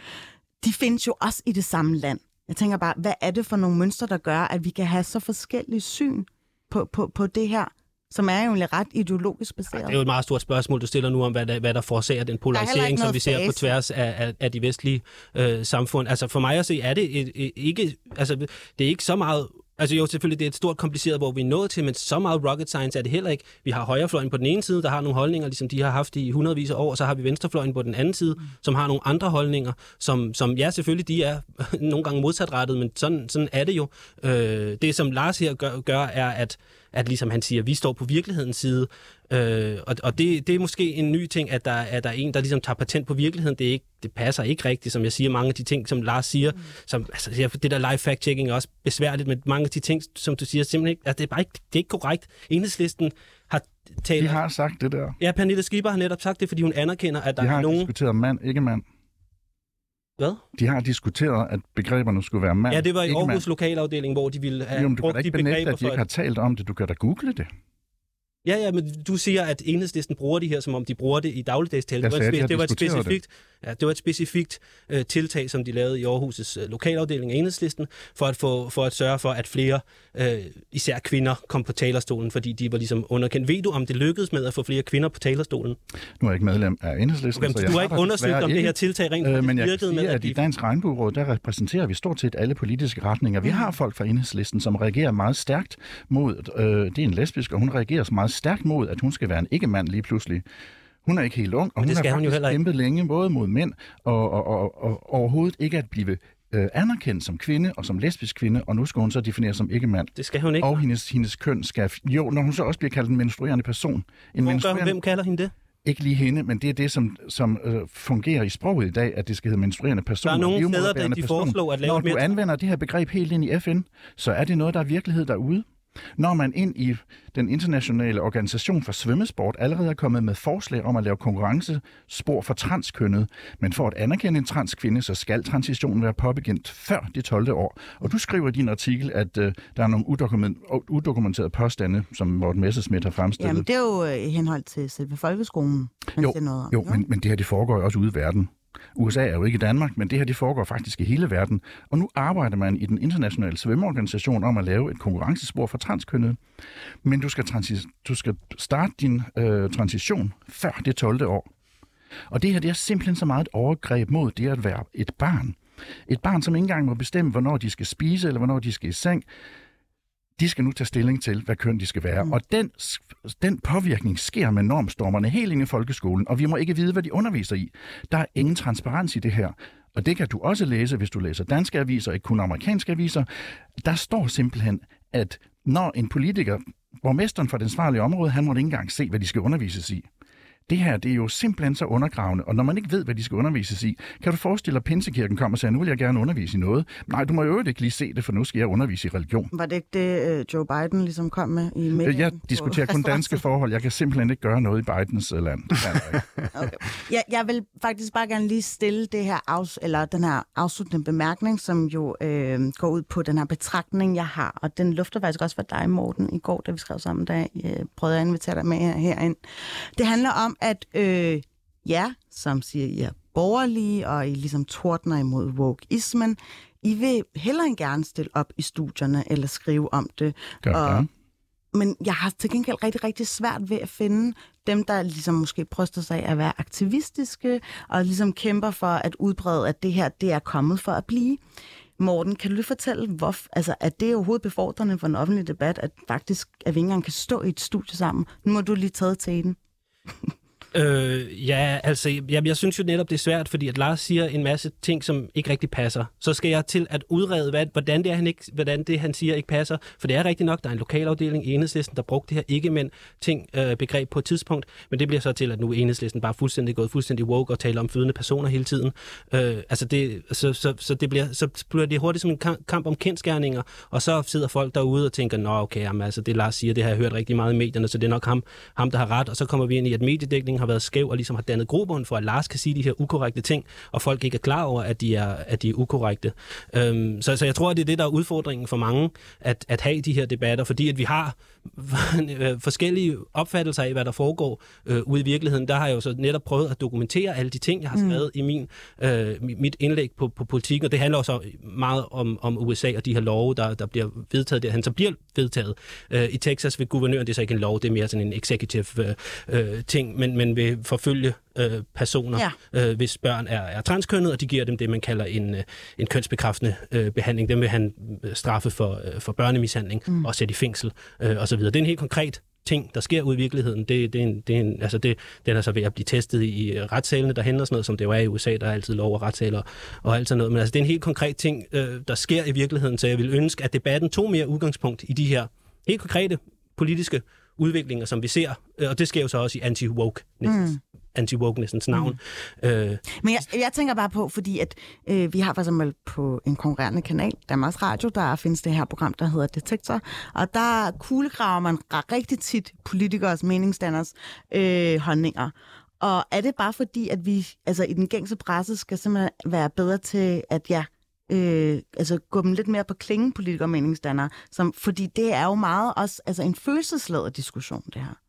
de findes jo også i det samme land. Jeg tænker bare, hvad er det for nogle mønstre, der gør, at vi kan have så forskellige syn på, på, på det her, som er jo egentlig ret ideologisk baseret? Det er jo et meget stort spørgsmål, du stiller nu om, hvad der, hvad der forårsager den polarisering, som vi ser på facit. tværs af, af, af de vestlige øh, samfund. Altså for mig at se, er det et, et, ikke, altså, det er ikke så meget Altså jo, selvfølgelig, det er et stort kompliceret, hvor vi er nået til, men så meget rocket science er det heller ikke. Vi har højrefløjen på den ene side, der har nogle holdninger, ligesom de har haft i hundredvis af år, og så har vi venstrefløjen på den anden side, som har nogle andre holdninger, som, som ja, selvfølgelig, de er nogle gange modsatrettet, men sådan, sådan er det jo. Øh, det, som Lars her gør, gør er, at, at ligesom han siger, vi står på virkelighedens side, øh, og, og det, det er måske en ny ting, at der, at der er en, der ligesom tager patent på virkeligheden. Det, er ikke, det passer ikke rigtigt, som jeg siger. Mange af de ting, som Lars siger, mm. som, altså, det der live fact-checking er også besværligt, men mange af de ting, som du siger, simpelthen ikke, altså, det er bare ikke, det er ikke korrekt. Enhedslisten har talt... De har sagt det der. Ja, Pernille Skipper har netop sagt det, fordi hun anerkender, at der De er har nogen... diskuteret mand, ikke mand. Hvad? De har diskuteret, at begreberne skulle være mand. Ja, det var i Aarhus mand. lokalafdeling, hvor de ville have Jo, men du kan brugt da de ikke benægte, begreber at de ikke har talt om det. Du kan da google det. Ja, ja, men du siger, at enhedslisten bruger de her, som om de bruger det i dagligdags tale. Det var, et, det var et diskuterede det. Ja, det var et specifikt øh, tiltag, som de lavede i Aarhus' øh, lokalafdeling af enhedslisten, for at, få, for at sørge for, at flere, øh, især kvinder, kom på talerstolen, fordi de var ligesom underkendt. Ved du, om det lykkedes med at få flere kvinder på talerstolen? Nu er jeg ikke medlem af enhedslisten, Okay, så jeg du har ikke undersøgt, om det ikke. her tiltag rent Øh, men jeg virkede med sige, at at i. Dansk Regnbueråd, der repræsenterer vi stort set alle politiske retninger. Vi har folk fra enhedslisten, som reagerer meget stærkt mod, øh, det er en lesbisk, og hun reagerer meget stærkt mod, at hun skal være en ikke-mand lige pludselig. Hun er ikke helt ung, og hun det skal har hun jo heller ikke. kæmpet længe, både mod mænd, og, og, og, og overhovedet ikke at blive øh, anerkendt som kvinde og som lesbisk kvinde, og nu skal hun så defineres som ikke-mand. Det skal hun ikke. Og hendes, hendes køn skal... Jo, når hun så også bliver kaldt en menstruerende person. En Hvor gør hun, menstruerende hvem kalder hende det? ikke lige hende, men det er det, som, som øh, fungerer i sproget i dag, at det skal hedde menstruerende person. Der er nogle og steder, der de person. foreslår at lave Når et mere- du anvender det her begreb helt ind i FN, så er det noget, der er virkelighed derude. Når man ind i den internationale organisation for svømmesport allerede er kommet med forslag om at lave konkurrencespor for transkønnet, men for at anerkende en transkvinde, så skal transitionen være påbegyndt før det 12. år. Og du skriver i din artikel, at øh, der er nogle udokument, udokumenterede påstande, som Morten Messerschmidt har fremstillet. Jamen, det er jo øh, i henhold til selve folkeskolen, man Jo, noget om. Jo, men, men det her det foregår jo også ude i verden. USA er jo ikke i Danmark, men det her det foregår faktisk i hele verden. Og nu arbejder man i den internationale svømmeorganisation om at lave et konkurrencespor for transkønnede. Men du skal, transi- du skal starte din øh, transition før det 12. år. Og det her det er simpelthen så meget et overgreb mod det at være et barn. Et barn, som ikke engang må bestemme, hvornår de skal spise eller hvornår de skal i seng. De skal nu tage stilling til, hvad køn de skal være. Mm. Og den, den påvirkning sker med normstormerne helt ind i folkeskolen, og vi må ikke vide, hvad de underviser i. Der er ingen transparens i det her. Og det kan du også læse, hvis du læser danske aviser, ikke kun amerikanske aviser. Der står simpelthen, at når en politiker, borgmesteren for det ansvarlige område, han må ikke engang se, hvad de skal undervises i. Det her, det er jo simpelthen så undergravende, og når man ikke ved, hvad de skal undervises i, kan du forestille dig, at Pinsekirken kommer og siger, nu vil jeg gerne undervise i noget. Nej, du må jo ikke lige se det, for nu skal jeg undervise i religion. Var det ikke det, øh, Joe Biden ligesom kom med i? Øh, Jeg diskuterer kun danske forhold. Jeg kan simpelthen ikke gøre noget i Bidens øh, land. Okay. Jeg, jeg vil faktisk bare gerne lige stille det her afs- eller den her afsluttende bemærkning, som jo øh, går ud på den her betragtning, jeg har. Og den lufter faktisk også for dig, Morten, i går, da vi skrev sammen, da jeg øh, prøvede at invitere dig med her- herind. Det handler om, at øh, ja, som siger, I er borgerlige, og I ligesom tordner imod wokeismen. I vil hellere end gerne stille op i studierne eller skrive om det. Gør og, gerne. men jeg har til gengæld rigtig, rigtig svært ved at finde dem, der ligesom måske bryster sig af at være aktivistiske, og ligesom kæmper for at udbrede, at det her, det er kommet for at blive. Morten, kan du fortælle, hvor, altså, at det er overhovedet befordrende for en offentlig debat, at faktisk, at vi ikke engang kan stå i et studie sammen? Nu må du lige taget til den. Øh, ja, altså, jeg, jeg synes jo netop, det er svært, fordi at Lars siger en masse ting, som ikke rigtig passer. Så skal jeg til at udrede, hvad, hvordan, det er, han ikke, hvordan det, han siger, ikke passer. For det er rigtigt nok, der er en lokalafdeling i Enhedslisten, der brugte det her ikke-mænd ting, øh, begreb på et tidspunkt, men det bliver så til, at nu er Enhedslisten bare fuldstændig gået fuldstændig woke og taler om fødende personer hele tiden. Øh, altså det, så, så, så, det bliver, så bliver det hurtigt som en kamp, kamp om kendskærninger, og så sidder folk derude og tænker, nå okay, jamen, altså, det Lars siger, det har jeg hørt rigtig meget i medierne, så det er nok ham, ham, der har ret, og så kommer vi ind i, at mediedækningen har været skæv og ligesom har dannet grobund for, at Lars kan sige de her ukorrekte ting, og folk ikke er klar over, at de er, at de er ukorrekte. Øhm, så, så jeg tror, at det er det, der er udfordringen for mange, at, at have de her debatter, fordi at vi har forskellige opfattelser af, hvad der foregår øh, ude i virkeligheden. Der har jeg jo så netop prøvet at dokumentere alle de ting, jeg har skrevet mm. i min, øh, mit indlæg på, på politik, og det handler også meget om, om USA og de her love, der, der bliver vedtaget derhen, så bliver vedtaget. Øh, I Texas ved guvernøren, det er så ikke en lov, det er mere sådan en executive øh, øh, ting, men, men vil forfølge øh, personer, ja. øh, hvis børn er, er transkønnet, og de giver dem det, man kalder en, øh, en kønsbekræftende øh, behandling. Dem vil han øh, straffe for, øh, for børnemishandling mm. og sætte i fængsel øh, osv. Det er en helt konkret ting, der sker ude i virkeligheden. Det, det er en, det er en, altså det, den er så ved at blive testet i, retssalene derhen og sådan noget, som det jo er i USA, der er altid lov og retssaler og alt sådan noget. Men altså, det er en helt konkret ting, øh, der sker i virkeligheden, så jeg vil ønske, at debatten tog mere udgangspunkt i de her helt konkrete politiske udviklinger, som vi ser, øh, og det sker jo så også i anti-woke mm anti-wokenessens navn. Mm. Øh. Men jeg, jeg tænker bare på, fordi at øh, vi har for eksempel på en konkurrerende kanal, Danmarks Radio, der findes det her program, der hedder Detektor, og der kuglegraver man rigtig tit politikers, meningsdanners øh, holdninger. Og er det bare fordi, at vi altså, i den gængse presse skal simpelthen være bedre til at ja, øh, altså, gå dem lidt mere på klingen, politikere og meningsdannere, som, fordi det er jo meget også altså, en følelsesladet diskussion, det her.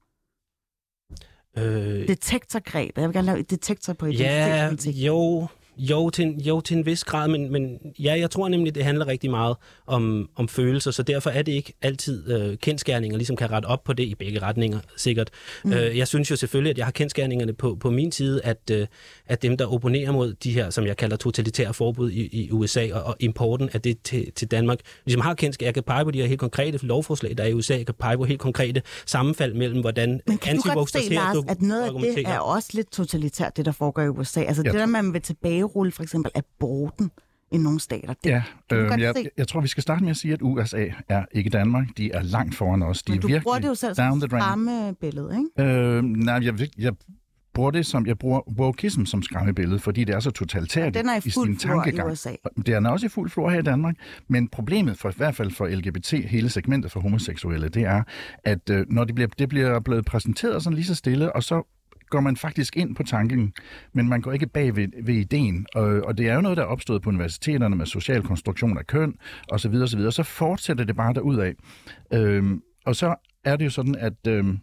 Øh, Detektorgreb. Jeg vil gerne lave et detektor på ja, identitetspolitik. jo, jo til, en, jo, til en vis grad, men, men ja, jeg tror nemlig, det handler rigtig meget om, om følelser, så derfor er det ikke altid øh, kendskærninger, ligesom kan rette op på det i begge retninger, sikkert. Mm. Øh, jeg synes jo selvfølgelig, at jeg har kendskærningerne på, på min side, at, øh, at dem, der opponerer mod de her, som jeg kalder totalitære forbud i, i USA og, og importen af det til, til Danmark, ligesom har kendskærninger. Jeg kan pege på de her helt konkrete lovforslag, der er i USA. Jeg kan pege på helt konkrete sammenfald mellem, hvordan Men kan du godt se, baserer Lars, doku- at noget af det er også lidt totalitært, det der foregår i USA? Altså Jeg det der, man vil tilbagerulle for eksempel aborten i nogle stater. Det, Ja, øh, jeg, jeg tror, vi skal starte med at sige, at USA er ikke Danmark. De er langt foran os. De men er du virkelig bruger det jo selv down som skræmmebillede, ikke? Øh, nej, jeg, jeg bruger det som, jeg bruger wokeism som skræmmebillede, fordi det er så totalitært Den er i i sin flor i tankegang. USA. Det er også i fuld flor her i Danmark, men problemet for i hvert fald for LGBT, hele segmentet for homoseksuelle, det er, at øh, når det bliver, det bliver blevet præsenteret sådan lige så stille, og så går man faktisk ind på tanken, men man går ikke bag ved, ved ideen. Og, og det er jo noget, der er opstået på universiteterne med social konstruktion af køn osv. osv. Så fortsætter det bare derudad. Øhm, og så er det jo sådan, at øhm,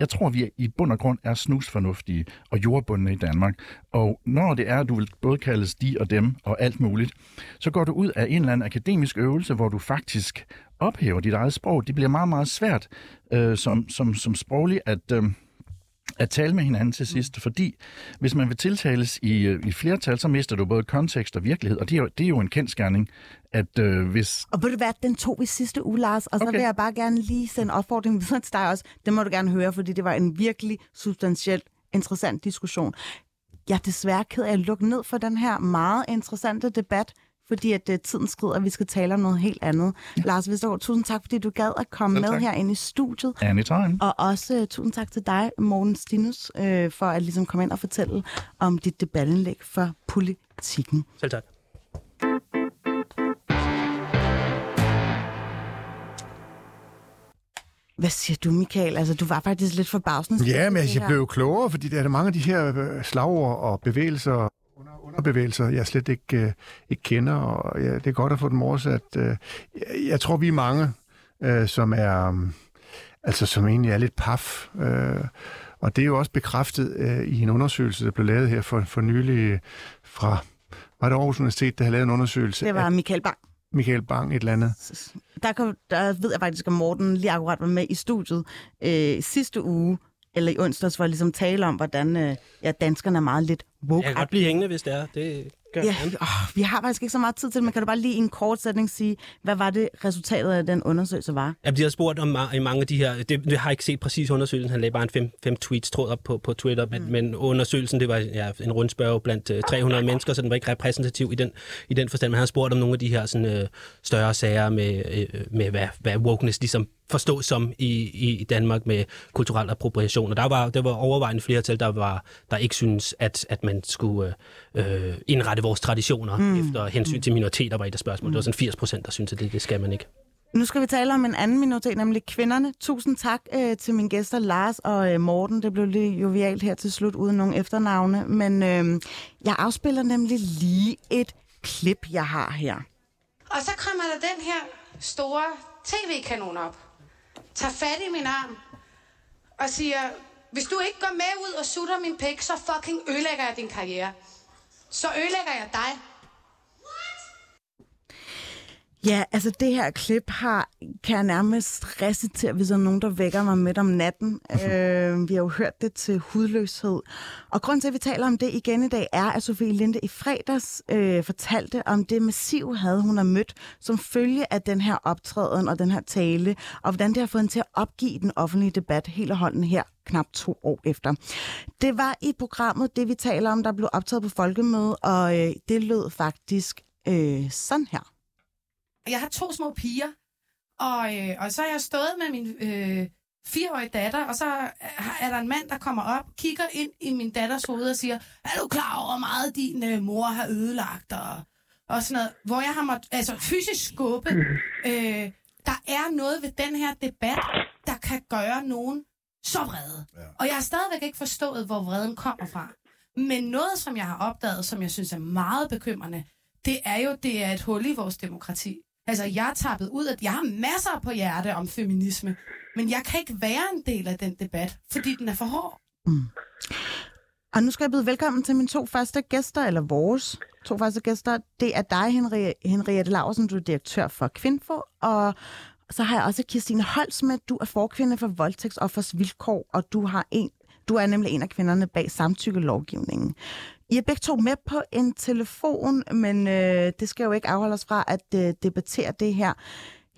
jeg tror, vi i bund og grund er snusfornuftige og jordbundne i Danmark. Og når det er, at du vil både kaldes de og dem og alt muligt, så går du ud af en eller anden akademisk øvelse, hvor du faktisk ophæver dit eget sprog. Det bliver meget, meget svært øh, som, som, som sproglig at... Øh, at tale med hinanden til sidst, fordi hvis man vil tiltales i, øh, i flertal, så mister du både kontekst og virkelighed, og det er jo, det er jo en kendskærning, at øh, hvis... Og ved du hvad, den tog vi sidste uge, Lars, og så Okay. vil jeg bare gerne lige sende opfordring videre til dig også. Det må du gerne høre, fordi det var en virkelig substantiel, interessant diskussion. Jeg er desværre ked af at lukke ned for den her meget interessante debat, fordi at uh, tiden skrider, og vi skal tale om noget helt andet. Ja. Lars Vestergaard, tusind tak, fordi du gad at komme Selv med her ind i studiet. Anytime. Og også uh, tusind tak til dig, Morten Stinus, uh, for at ligesom komme ind og fortælle om dit debatindlæg for politikken. Selv tak. Hvad siger du, Michael? Altså, du var faktisk lidt forbavsende. Ja, men jeg blev jo klogere, fordi der er mange af de her slagord og bevægelser, under, underbevægelser, jeg slet ikke, øh, ikke kender, og ja, det er godt at få dem oversat. Øh, jeg, jeg tror, vi er mange, øh, som er, um, altså som egentlig er lidt paf, øh, og det er jo også bekræftet øh, i en undersøgelse, der blev lavet her for, for nylig fra, var det Aarhus Universitet, der havde lavet en undersøgelse Det var af Michael Bang. Michael Bang, et eller andet. Der, kan, der ved jeg faktisk, at Morten lige akkurat var med i studiet øh, sidste uge, eller i onsdags, at ligesom tale om, hvordan øh, ja, danskerne er meget lidt woke. Jeg kan godt blive hængende, hvis det er. Det gør Ja, jeg åh, vi har faktisk ikke så meget tid til det, men kan du bare lige i en kort sætning sige, hvad var det resultatet af den undersøgelse var? Ja, de har spurgt om i mange af de her, det, det har jeg ikke set præcis undersøgelsen, han lagde bare en fem, fem tweets tråd op på, på Twitter, men, mm. men undersøgelsen, det var ja, en rundspørg blandt øh, 300 mennesker, så den var ikke repræsentativ i den, i den forstand, men han har spurgt om nogle af de her sådan, øh, større sager med, øh, med hvad, hvad wokeness ligesom forstås som i, i Danmark med kulturel appropriation. Og der var, der var overvejende flertal, der, var, der ikke synes, at, at man skulle øh, indrette vores traditioner mm. efter hensyn til minoriteter, var et af spørgsmål. Mm. Det var sådan 80 procent, der synes, at det, det skal man ikke. Nu skal vi tale om en anden minoritet, nemlig kvinderne. Tusind tak øh, til mine gæster, Lars og øh, Morten. Det blev lidt jovialt her til slut, uden nogen efternavne. Men øh, jeg afspiller nemlig lige et klip, jeg har her. Og så kommer der den her store tv-kanon op. Tager fat i min arm og siger, hvis du ikke går med ud og sutter min pik, så fucking ødelægger jeg din karriere. Så ødelægger jeg dig. Ja, altså det her klip har, kan jeg nærmest recitere, hvis der er nogen, der vækker mig midt om natten. øh, vi har jo hørt det til hudløshed. Og grunden til, at vi taler om det igen i dag, er, at Sofie Linde i fredags øh, fortalte om det massiv had, hun har mødt, som følge af den her optræden og den her tale, og hvordan det har fået hende til at opgive den offentlige debat helt og her knap to år efter. Det var i programmet, det vi taler om, der blev optaget på folkemøde, og øh, det lød faktisk øh, sådan her. Jeg har to små piger, og, øh, og så har jeg stået med min øh, fireårige datter, og så er der en mand, der kommer op, kigger ind i min datters hoved og siger, er du klar over, hvor meget din øh, mor har ødelagt? Og, og sådan noget, hvor jeg har måttet, altså fysisk skubbe. Øh, der er noget ved den her debat, der kan gøre nogen så vrede. Ja. Og jeg har stadigvæk ikke forstået, hvor vreden kommer fra. Men noget, som jeg har opdaget, som jeg synes er meget bekymrende, det er jo, det er et hul i vores demokrati. Altså, jeg er tappet ud, at jeg har masser på hjerte om feminisme, men jeg kan ikke være en del af den debat, fordi den er for hård. Mm. Og nu skal jeg byde velkommen til mine to første gæster, eller vores to første gæster. Det er dig, Henriette Larsen, du er direktør for Kvinfo, og så har jeg også Christine Holz med. Du er forkvinde for voldtægtsoffers vilkår, og du har en du er nemlig en af kvinderne bag samtykkelovgivningen. I er begge to med på en telefon, men øh, det skal jo ikke afholde os fra at øh, debattere det her.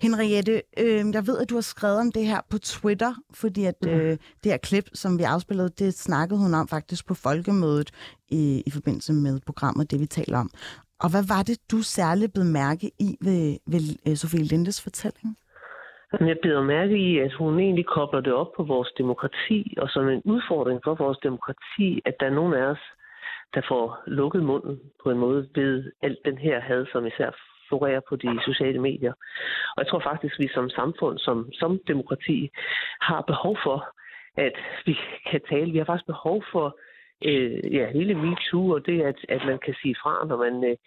Henriette, øh, jeg ved, at du har skrevet om det her på Twitter, fordi at øh, mhm. det her klip, som vi afspillede, det snakkede hun om faktisk på folkemødet i, i forbindelse med programmet, det vi taler om. Og hvad var det, du særligt blev mærke i ved, ved øh, Sofie Lindes fortælling? Jeg beder mærke i, at hun egentlig kobler det op på vores demokrati, og som en udfordring for vores demokrati, at der er nogen af os, der får lukket munden på en måde ved alt den her had, som især florerer på de sociale medier. Og jeg tror faktisk, at vi som samfund, som, som demokrati, har behov for, at vi kan tale. Vi har faktisk behov for øh, ja, hele MeToo, og det, at, at man kan sige fra, når man øh,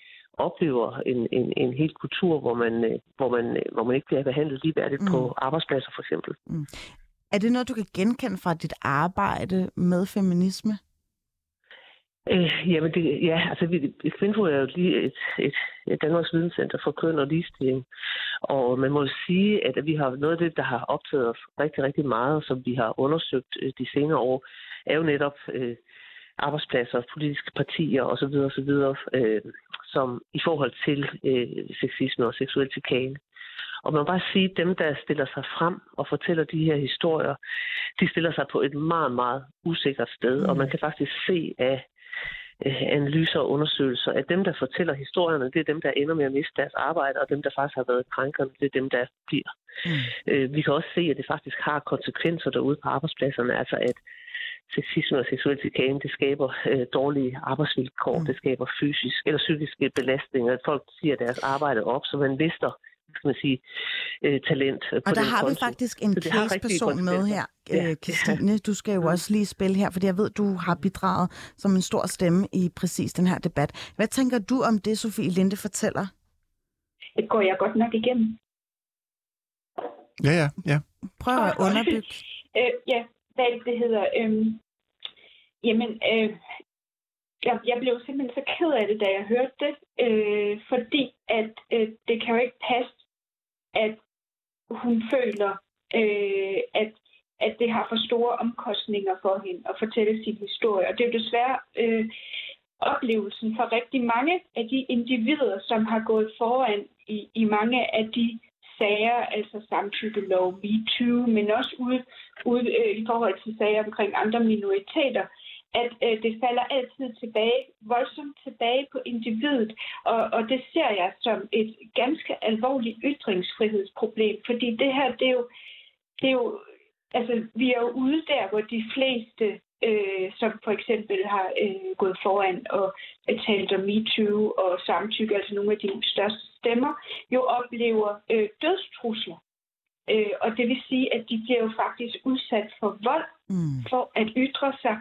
oplever en, en, en hel kultur, hvor man, øh, hvor, man, øh, hvor man ikke bliver behandlet ligeværdigt mm. på arbejdspladser for eksempel. Mm. Er det noget, du kan genkende fra dit arbejde med feminisme? Øh, jamen, det, ja, altså vi, Kvinfo er jo lige et, et, et Danmarks Videnscenter for køn og ligestilling. Og man må sige, at vi har noget af det, der har optaget os rigtig, rigtig meget, som vi har undersøgt øh, de senere år, er jo netop øh, arbejdspladser, politiske partier osv. osv. Øh, som i forhold til øh, sexisme og seksuel chikane. Og man må bare sige, at dem, der stiller sig frem og fortæller de her historier, de stiller sig på et meget, meget usikkert sted. Mm. Og man kan faktisk se af analyser og undersøgelser, at dem, der fortæller historierne, det er dem, der ender med at miste deres arbejde, og dem, der faktisk har været krænkerne, det er dem, der bliver. Mm. Øh, vi kan også se, at det faktisk har konsekvenser derude på arbejdspladserne, altså at sexisme og seksuel chikane, det skaber øh, dårlige arbejdsvilkår, mm. det skaber fysisk eller psykiske belastninger. Folk siger deres arbejde op, så man mister skal man sige, øh, talent. Og på der har konto. vi faktisk en case-person med her, ja. øh, Christine. Du skal jo mm. også lige spille her, fordi jeg ved, du har bidraget som en stor stemme i præcis den her debat. Hvad tænker du om det, Sofie Linde fortæller? Det går jeg godt nok igennem. Ja, ja, ja. Prøv at underbygge. øh, ja, hvad det hedder. Øhm, jamen, øh, jeg, jeg blev simpelthen så ked af det, da jeg hørte det, øh, fordi at øh, det kan jo ikke passe, at hun føler, øh, at, at det har for store omkostninger for hende at fortælle sin historie. Og det er jo desværre øh, oplevelsen for rigtig mange af de individer, som har gået foran i, i mange af de sager, altså samtykkelov, MeToo, men også ude, ude øh, i forhold til sager omkring andre minoriteter, at øh, det falder altid tilbage, voldsomt tilbage på individet, og, og det ser jeg som et ganske alvorligt ytringsfrihedsproblem, fordi det her, det er jo, det er jo altså, vi er jo ude der, hvor de fleste øh, som for eksempel har øh, gået foran og talt om MeToo og samtykke, altså nogle af de største stemmer, jo oplever øh, dødstrusler. Øh, og det vil sige, at de bliver jo faktisk udsat for vold mm. for at ytre sig.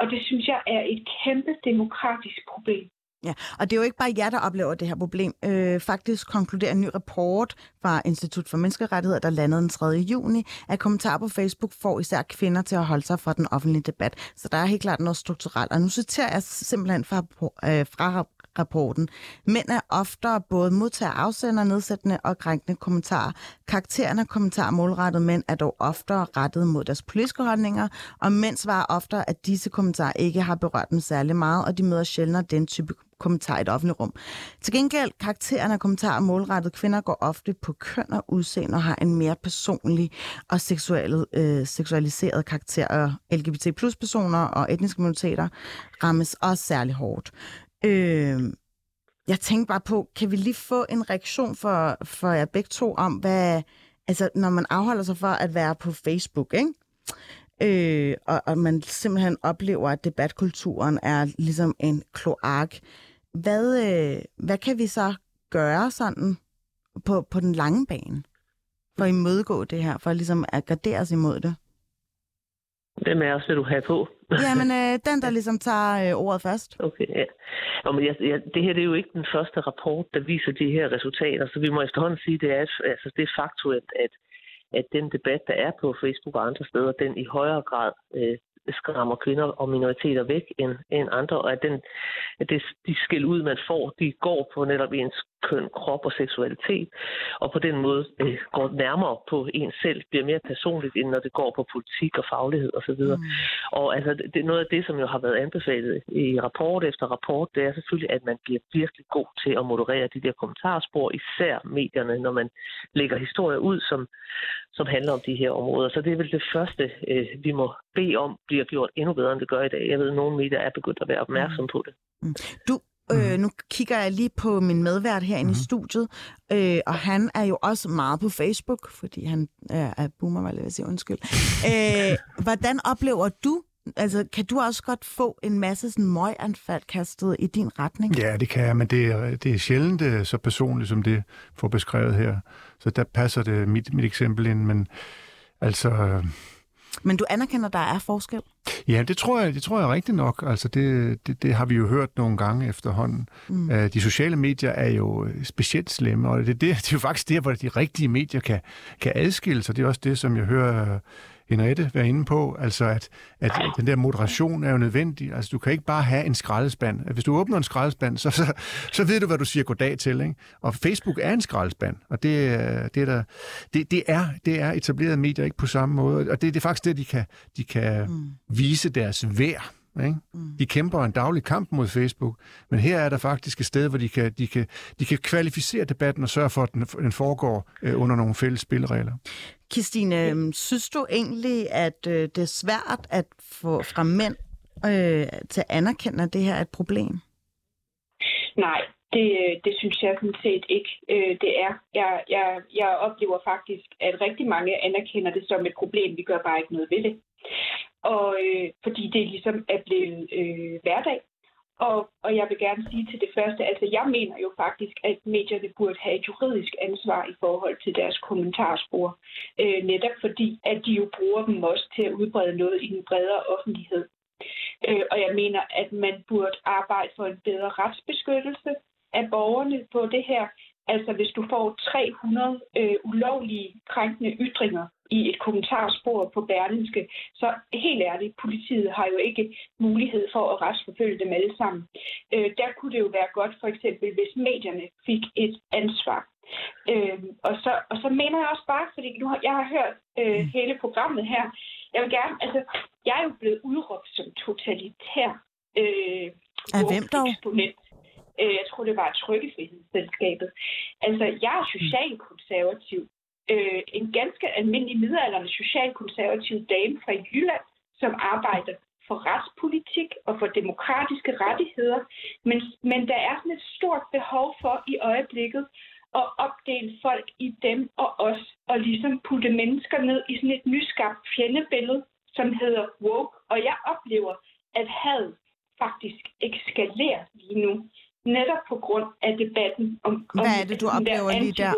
Og det synes jeg er et kæmpe demokratisk problem. Ja, og det er jo ikke bare jer, der oplever det her problem. Øh, faktisk konkluderer en ny rapport fra Institut for Menneskerettigheder, der landede den 3. juni, at kommentarer på Facebook får især kvinder til at holde sig fra den offentlige debat. Så der er helt klart noget strukturelt. Og nu citerer jeg simpelthen fra, øh, fra rapporten. Mænd er oftere både modtager afsender nedsættende og krænkende kommentarer. Karaktererne af kommentarer målrettet mænd er dog oftere rettet mod deres politiske holdninger, og mænd svarer oftere, at disse kommentarer ikke har berørt dem særlig meget, og de møder sjældnere den type kommentar i et offentligt rum. Til gengæld, karaktererne af kommentarer målrettet kvinder går ofte på køn og udseende og har en mere personlig og seksuel, øh, seksualiseret karakter, og LGBT plus personer og etniske minoriteter rammes også særlig hårdt. Øh, jeg tænkte bare på, kan vi lige få en reaktion for, for jer begge to om, hvad, altså når man afholder sig for at være på Facebook, ikke? Øh, og, og man simpelthen oplever, at debatkulturen er ligesom en kloak. Hvad, øh, hvad kan vi så gøre sådan på, på den lange bane for at imødegå det her, for ligesom at gardere os imod det? Hvem er også vil du have på? Jamen, øh, den, der ligesom tager øh, ordet først. Okay, ja. Nå, men jeg, jeg, det her det er jo ikke den første rapport, der viser de her resultater, så vi må efterhånden sige, det er, altså, det er faktuelt, at, at den debat, der er på Facebook og andre steder, den i højere grad øh, skræmmer kvinder og minoriteter væk end, end andre, og at, den, at det, de skæld ud, man får, de går på netop ens køn, krop og seksualitet, og på den måde øh, går nærmere på en selv, bliver mere personligt, end når det går på politik og faglighed osv. Og, mm. og altså, det er noget af det, som jo har været anbefalet i rapport efter rapport, det er selvfølgelig, at man bliver virkelig god til at moderere de der kommentarspor, især medierne, når man lægger historier ud, som, som handler om de her områder. Så det er vel det første, øh, vi må bede om, bliver gjort endnu bedre, end det gør i dag. Jeg ved, at nogle medier er begyndt at være opmærksom på det. Mm. Du, Øh, nu kigger jeg lige på min medvært herinde mm. i studiet, øh, og han er jo også meget på Facebook, fordi han er, er boomer, hvad jeg sige, undskyld. Øh, hvordan oplever du, altså kan du også godt få en masse sådan møganfald kastet i din retning? Ja, det kan jeg, men det er, det er sjældent det er så personligt, som det får beskrevet her. Så der passer det mit, mit eksempel ind, men altså... Men du anerkender, der er forskel? Ja, det tror jeg, det tror jeg rigtigt nok. Altså det, det, det har vi jo hørt nogle gange efterhånden. Mm. Uh, de sociale medier er jo specielt slemme, og det, det, det er jo faktisk der, hvor de rigtige medier kan, kan adskille sig. Det er også det, som jeg hører Henriette være inde på, altså at, at den der moderation er jo nødvendig. Altså du kan ikke bare have en skraldespand. Hvis du åbner en skraldespand, så, så, så ved du, hvad du siger goddag til. Ikke? Og Facebook er en skraldespand, og det, det, er, der, det, det, er, det er etableret medier ikke på samme måde. Og det, det er faktisk det, de kan, de kan mm. vise deres værd ikke? Mm. De kæmper en daglig kamp mod Facebook, men her er der faktisk et sted, hvor de kan, de kan, de kan kvalificere debatten og sørge for, at den, den foregår øh, under nogle fælles spilleregler. Christine, ja. synes du egentlig, at øh, det er svært at få fra mænd øh, til at anerkende, at det her er et problem? Nej, det, øh, det synes jeg sådan set ikke, øh, det er. Jeg, jeg, jeg oplever faktisk, at rigtig mange anerkender det som et problem. Vi gør bare ikke noget ved det og øh, fordi det ligesom er blevet øh, hverdag. Og, og jeg vil gerne sige til det første, altså jeg mener jo faktisk, at medierne burde have et juridisk ansvar i forhold til deres kommentarspor. Øh, netop fordi, at de jo bruger dem også til at udbrede noget i den bredere offentlighed. Øh, og jeg mener, at man burde arbejde for en bedre retsbeskyttelse af borgerne på det her. Altså hvis du får 300 øh, ulovlige krænkende ytringer i et kommentarspor på Berlinske, så helt ærligt, politiet har jo ikke mulighed for at retsforfølge dem alle sammen. Øh, der kunne det jo være godt, for eksempel, hvis medierne fik et ansvar. Øh, og, så, og så mener jeg også bare, fordi nu har, jeg har hørt øh, mm. hele programmet her, jeg vil gerne, altså, jeg er jo blevet udråbt som totalitær øh, af hvem dog? Eksponent. Øh, jeg tror, det var Trykkefrihedsselskabet. Altså, jeg er socialkonservativ øh, en ganske almindelig midalderne socialkonservativ dame fra Jylland, som arbejder for retspolitik og for demokratiske rettigheder. Men, men der er sådan et stort behov for i øjeblikket at opdele folk i dem og os, og ligesom putte mennesker ned i sådan et nyskabt fjendebillede, som hedder woke. Og jeg oplever, at had faktisk ekskalerer lige nu, netop på grund af debatten om... Hvad er det, du oplever lige der?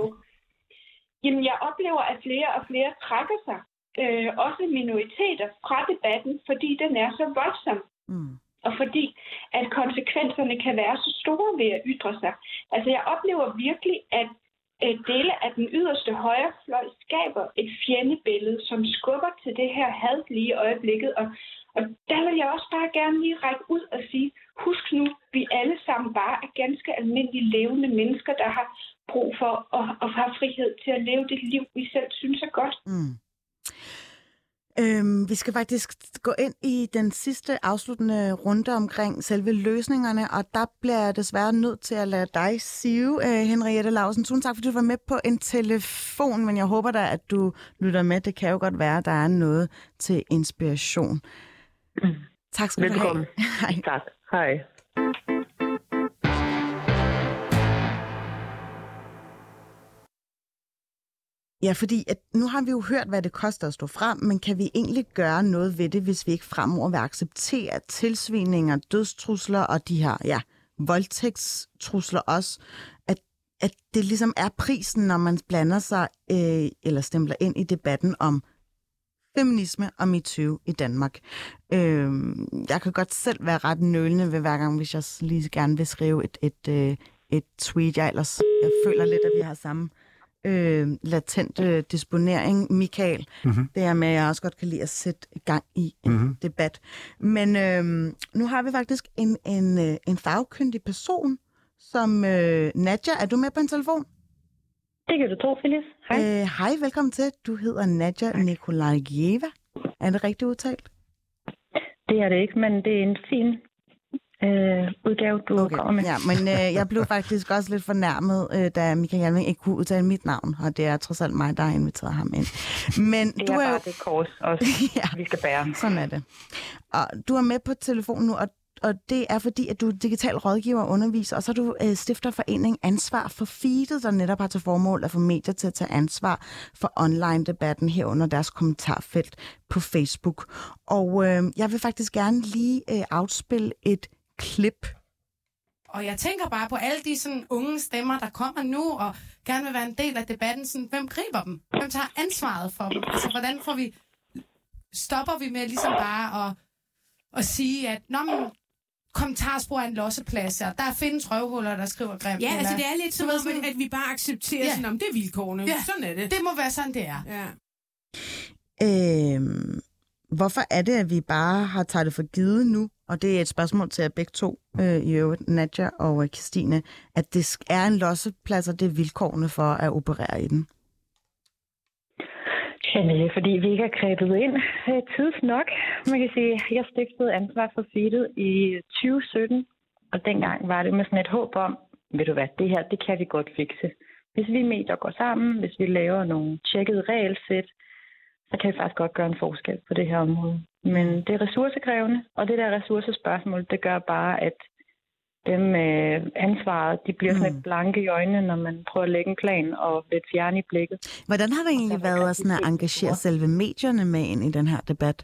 Jamen, jeg oplever, at flere og flere trækker sig, øh, også minoriteter, fra debatten, fordi den er så voldsom. Mm. Og fordi, at konsekvenserne kan være så store ved at ytre sig. Altså, jeg oplever virkelig, at øh, dele af den yderste højrefløj skaber et fjendebillede, som skubber til det her had lige i øjeblikket. Og, og der vil jeg også bare gerne lige række ud og sige, husk nu, vi alle sammen bare er ganske almindelige levende mennesker, der har brug for at, at have frihed til at leve det liv, vi selv synes er godt. Mm. Øhm, vi skal faktisk gå ind i den sidste afsluttende runde omkring selve løsningerne, og der bliver jeg desværre nødt til at lade dig sige, øh, Henriette Lausen. Tusind tak, fordi du var med på en telefon, men jeg håber da, at du lytter med. Det kan jo godt være, at der er noget til inspiration. Tak skal Velkommen. du have. Hej. Tak. Hej. Ja, fordi at nu har vi jo hørt, hvad det koster at stå frem, men kan vi egentlig gøre noget ved det, hvis vi ikke fremover vil acceptere tilsvininger, dødstrusler og de her ja, voldtægtstrusler også, at, at det ligesom er prisen, når man blander sig øh, eller stempler ind i debatten om feminisme og MeToo i Danmark. Øh, jeg kan godt selv være ret nølende ved hver gang, hvis jeg lige gerne vil skrive et, et, øh, et tweet. Jeg ellers jeg føler lidt, at vi har samme øh, latent øh, disponering, Michael. Mm-hmm. Det er med, at jeg også godt kan lide at sætte gang i en mm-hmm. debat. Men øh, nu har vi faktisk en, en, øh, en fagkyndig person, som øh, Nadja. Er du med på en telefon? Det kan du tro, Phyllis. Hej. Øh, hej, velkommen til. Du hedder Nadja Nikolajeva. Er det rigtigt udtalt? Det er det ikke, men det er en fin øh, udgave, du okay. kommer med. Ja, men øh, jeg blev faktisk også lidt fornærmet, øh, da Michael Hjalming ikke kunne udtale mit navn, og det er trods alt mig, der har inviteret ham ind. Men det du er, er bare jo... det kors også, ja, vi skal bære. Sådan er det. Og du er med på telefonen nu, og og det er fordi, at du er digital rådgiver og underviser, og så er du øh, stifter forening Ansvar for Feedet, der netop har til formål at få medier til at tage ansvar for online-debatten herunder deres kommentarfelt på Facebook. Og øh, jeg vil faktisk gerne lige øh, afspille et klip. Og jeg tænker bare på alle de sådan, unge stemmer, der kommer nu og gerne vil være en del af debatten. Sådan, hvem griber dem? Hvem tager ansvaret for dem? Altså, hvordan får vi... Stopper vi med ligesom bare at, at sige, at Nå, men, kommentarspor er en losseplads, og der findes røvhuller, der skriver grimt. Ja, altså det er lidt som sådan- at vi bare accepterer, Ja. sådan, om det er vilkårene. Ja. Sådan er det. Det må være sådan, det er. Ja. Øh, hvorfor er det, at vi bare har taget det for givet nu, og det er et spørgsmål til jer begge to, øh, i øvrigt, Nadja og Christine, at det sk- er en losseplads, og det er vilkårene for at operere i den? Jamen, det er fordi, vi ikke har grebet ind øh, tids nok. Man kan sige, jeg stiftede ansvar for feedet i 2017, og dengang var det med sådan et håb om, ved du hvad, det her, det kan vi godt fikse. Hvis vi medier går sammen, hvis vi laver nogle tjekkede regelsæt, så kan vi faktisk godt gøre en forskel på det her område. Men det er ressourcekrævende, og det der ressourcespørgsmål, det gør bare, at dem med ansvaret, de bliver sådan Mm. lidt blanke i øjnene, når man prøver at lægge en plan og lidt fjerne i blikket. Hvordan har det egentlig været at, sådan at engagere selve medierne med ind i den her debat?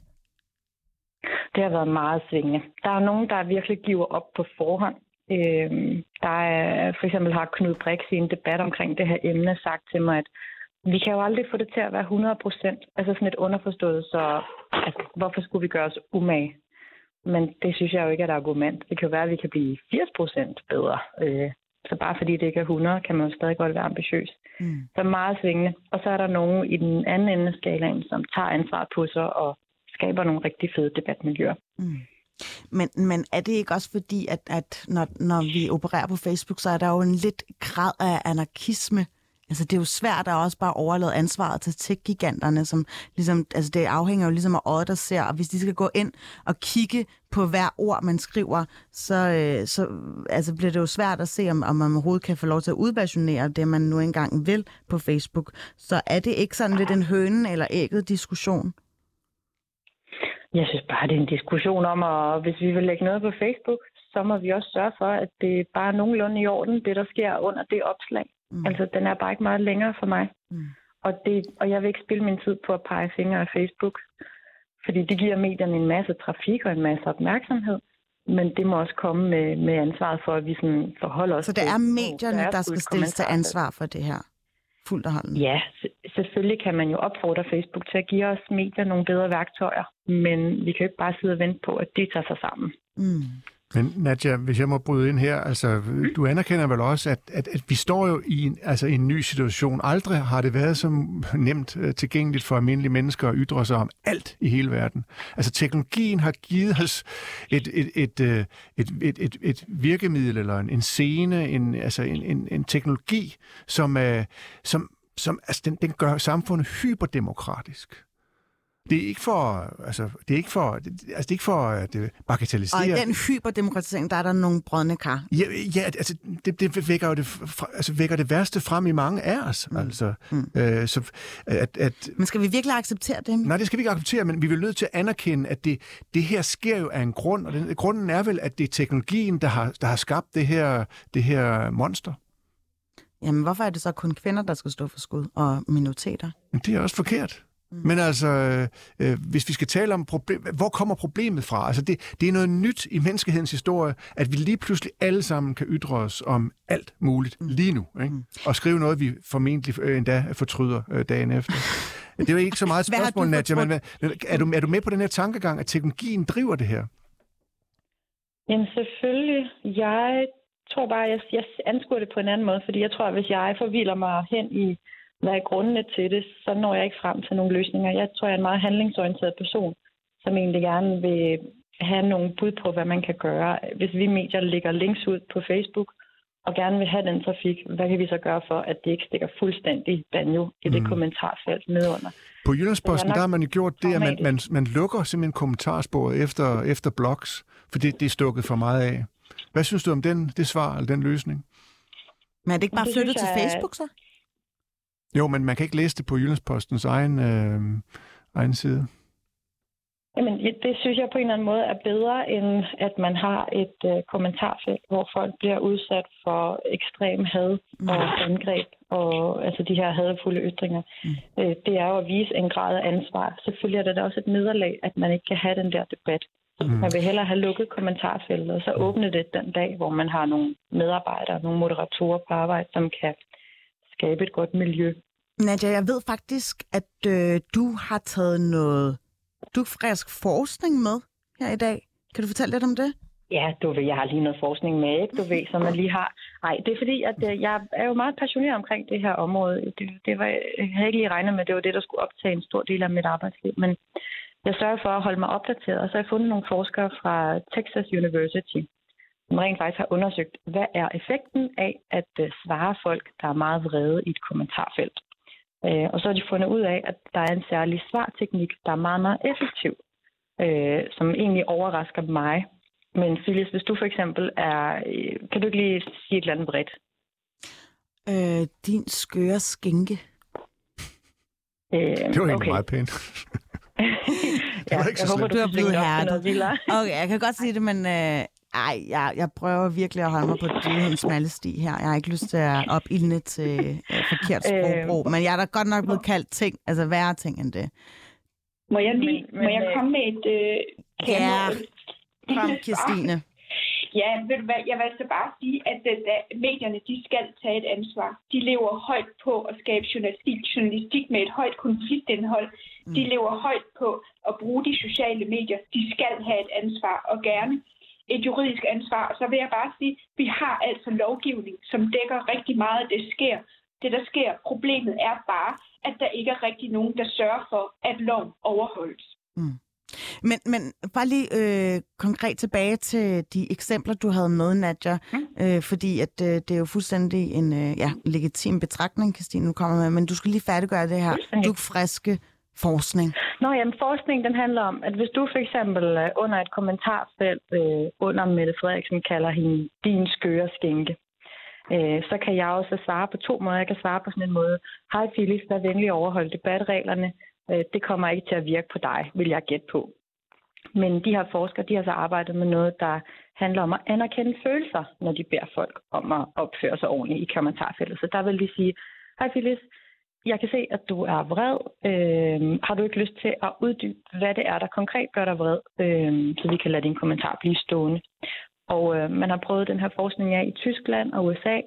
Det har været meget svingende. Der er nogen, der virkelig giver op på forhånd. Øhm, der er, for eksempel har Knud Brix i en debat omkring det her emne sagt til mig, at vi kan jo aldrig få det til at være 100 procent. Altså sådan et underforstået, så altså, hvorfor skulle vi gøre os umage? Men det synes jeg jo ikke er et argument. Det kan jo være, at vi kan blive 80 procent bedre. Øh, så bare fordi det ikke er 100, kan man jo stadig godt være ambitiøs. Mm. Så meget svingende. Og så er der nogen i den anden ende af skalaen, som tager ansvaret på sig og skaber nogle rigtig fede debatmiljøer. Mm. Men, men er det ikke også fordi, at, at når, når vi opererer på Facebook, så er der jo en lidt grad af anarkisme? Altså det er jo svært at også bare overlade ansvaret til tech-giganterne, som ligesom, altså det afhænger jo ligesom af øjet, der ser, og hvis de skal gå ind og kigge på hver ord, man skriver, så, øh, så altså bliver det jo svært at se, om, om man overhovedet kan få lov til at udversionere det, man nu engang vil på Facebook. Så er det ikke sådan lidt en hønen eller ægget diskussion? Jeg synes bare, det er en diskussion om, at hvis vi vil lægge noget på Facebook, så må vi også sørge for, at det er bare nogenlunde i orden, det der sker under det opslag. Mm. Altså, den er bare ikke meget længere for mig. Mm. Og, det, og jeg vil ikke spille min tid på at pege fingre af Facebook, fordi det giver medierne en masse trafik og en masse opmærksomhed. Men det må også komme med, med ansvaret for, at vi sådan forholder os Så det er medierne, der skal fuldt stilles til ansvar for det her? Fuldt og holdende? Ja, selvfølgelig kan man jo opfordre Facebook til at give os medier nogle bedre værktøjer, men vi kan jo ikke bare sidde og vente på, at de tager sig sammen. Mm. Men Nadja, hvis jeg må bryde ind her, altså, du anerkender vel også, at, at, at vi står jo i en, altså, en ny situation. Aldrig har det været så nemt uh, tilgængeligt for almindelige mennesker at ytre sig om alt i hele verden. Altså teknologien har givet os et, et, et, øh, et, et, et, et virkemiddel eller en, en scene, en, altså en, en, en teknologi, som, uh, som, som altså, den, den gør samfundet hyperdemokratisk. Det er ikke for, altså, det er ikke for, det, altså, det er ikke for at øh, bagatellisere. Og i den hyperdemokratisering, der er der nogle brødne kar. Ja, ja altså, det, det vækker jo det, fra, altså, vækker det værste frem i mange af os. Mm. Altså, Mm. øh, så, at, at, Men skal vi virkelig acceptere det? nej, det skal vi ikke acceptere, men vi er vel nødt til at anerkende, at det, det her sker jo af en grund, og den, grunden er vel, at det er teknologien, der har, der har skabt det her, det her monster. Jamen, hvorfor er det så kun kvinder, der skal stå for skud, og minoriteter? Men det er også forkert. Men altså, øh, øh, hvis vi skal tale om problem, hvor kommer problemet fra? Altså, det, det er noget nyt i menneskehedens historie, at vi lige pludselig alle sammen kan ytre os om alt muligt lige nu, ikke? Og skrive noget, vi formentlig øh, endda fortryder øh, dagen efter. Det er jo ikke så meget et spørgsmål, du Nadja, men er du, er du med på den her tankegang, at teknologien driver det her? Jamen selvfølgelig. Jeg tror bare, jeg, jeg anskuer det på en anden måde, fordi jeg tror, at hvis jeg forviler mig hen i, hvad er grundene til det, så når jeg ikke frem til nogle løsninger. Jeg tror, jeg er en meget handlingsorienteret person, som egentlig gerne vil have nogle bud på, hvad man kan gøre. Hvis vi medier lægger links ud på Facebook, og gerne vil have den trafik, hvad kan vi så gøre for, at det ikke stikker fuldstændig banjo i det Mm. kommentarfelt nedunder? På Jyllandsposten, der har man jo gjort det, at man, man, man lukker simpelthen kommentarsporet efter, efter blogs, for det, det er stukket for meget af. Hvad synes du om den, det svar eller den løsning? Men er det ikke bare Det flyttet til jeg er- Facebook, så? Jo, men man kan ikke læse det på Jyllandspostens egen, øh, egen side. Jamen, ja, det synes jeg på en eller anden måde er bedre, end at man har et øh, kommentarfelt, hvor folk bliver udsat for ekstrem had og angreb, og altså de her hadfulde ytringer. Mm. Øh, det er jo at vise en grad af ansvar. Selvfølgelig er det da også et nederlag, at man ikke kan have den der debat. Mm. Man vil hellere have lukket kommentarfeltet, og så åbne det den dag, hvor man har nogle medarbejdere, nogle moderatorer på arbejde, som kan skabe et godt miljø. Nadja, jeg ved faktisk, at øh, du har taget noget dugfrisk forskning med her i dag. Kan du fortælle lidt om det? Ja, du ved, jeg har lige noget forskning med, ikke? Du ved, som man lige har. Nej, det er fordi, at øh, jeg er jo meget passioneret omkring det her område. Det, det var, jeg havde ikke lige regnet med, det var det, der skulle optage en stor del af mit arbejdsliv. Men jeg sørger for at holde mig opdateret, og så har jeg fundet nogle forskere fra Texas University, som rent faktisk har undersøgt, hvad er effekten af at øh, svare folk, der er meget vrede i et kommentarfelt. Øh, og så har de fundet ud af, at der er en særlig svarteknik, der er meget, meget effektiv, øh, som egentlig overrasker mig. Men Phyllis, hvis du for eksempel er... øh, Kan du ikke lige sige et eller andet bredt? Øh, din skøre skinke. Øh, Det var egentlig okay. meget pænt. ja, var ikke så jeg håber, slemt. Du er kan blevet det hærdet. Okay, jeg kan godt sige det, men øh, ej, jeg, jeg prøver virkelig at holde mig på den smalle sti her. Jeg har ikke lyst til at opildne til øh, forkert sprogbrug, men jeg er da godt nok blevet kaldt ting, altså værre ting end det. Må jeg lige Men- men, må jeg øh, komme med et... Øh, Ja, Kom, Kirstine. Ja, ved du hvad, jeg vil altså bare sige, at øh, da medierne de skal tage et ansvar. De lever højt på at skabe journalistik, journalistik med et højt konfliktindhold. De lever højt på at bruge de sociale medier. De skal have et ansvar, og gerne et juridisk ansvar. Så vil jeg bare sige, at vi har altså lovgivning, som dækker rigtig meget af det sker. Det, der sker, problemet er bare, at der ikke er rigtig nogen, der sørger for, at loven overholdes. Men, men bare lige øh, konkret tilbage til de eksempler, du havde med, Nadja. Mm. Øh, fordi at, øh, det er jo fuldstændig en øh, ja, legitim betragtning, Christine, nu kommer med. Men du skal lige færdiggøre det her Fuldstændig. dugfriske forskning. Nå, jamen forskning den handler om, at hvis du for eksempel øh, under et kommentarfelt øh, under Mette Frederiksen kalder hende din skøre skænke, øh, så kan jeg også svare på to måder. Jeg kan svare på sådan en måde. Hej Felix, vær venlig at overholde debatreglerne. Øh, det kommer ikke til at virke på dig, vil jeg gætte på. Men de her forskere, de har så arbejdet med noget, der handler om at anerkende følelser, når de beder folk om at opføre sig ordentligt i kommentarfeltet. Så der vil de sige, hej Phyllis, jeg kan se, at du er vred. Øh, har du ikke lyst til at uddybe, hvad det er, der konkret gør dig vred, øh, så vi kan lade din kommentar blive stående? Og øh, man har prøvet den her forskning af i Tyskland og USA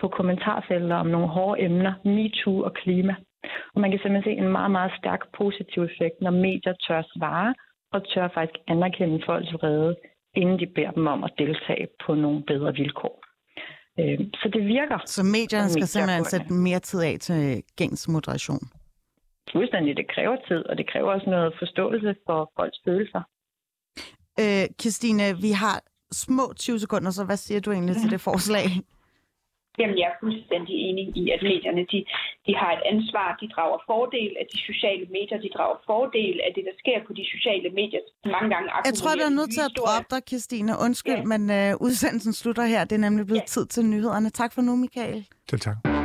på kommentarfelter om nogle hårde emner, MeToo og klima. Og man kan simpelthen se en meget, meget stærk positiv effekt, når medier tør svare og tør faktisk anerkende folks vrede, inden de beder dem om at deltage på nogle bedre vilkår. Øh, så det virker. Så medierne skal simpelthen sætte mere tid af til gængs moderation. Fuldstændig, det kræver tid, og det kræver også noget forståelse for folks følelser. Øh, Christine, vi har små 20 sekunder, så hvad siger du egentlig til det forslag? Jamen, jeg er fuldstændig enig i, at medierne de, de har et ansvar. De drager fordel af de sociale medier. De drager fordel af det, der sker på de sociale medier. Mange gange Jeg tror, du er nødt til at droppe dig, Christine. Undskyld, ja. men øh, udsendelsen slutter her. Det er nemlig blevet ja. tid til nyhederne. Tak for nu, Michael. Selv tak.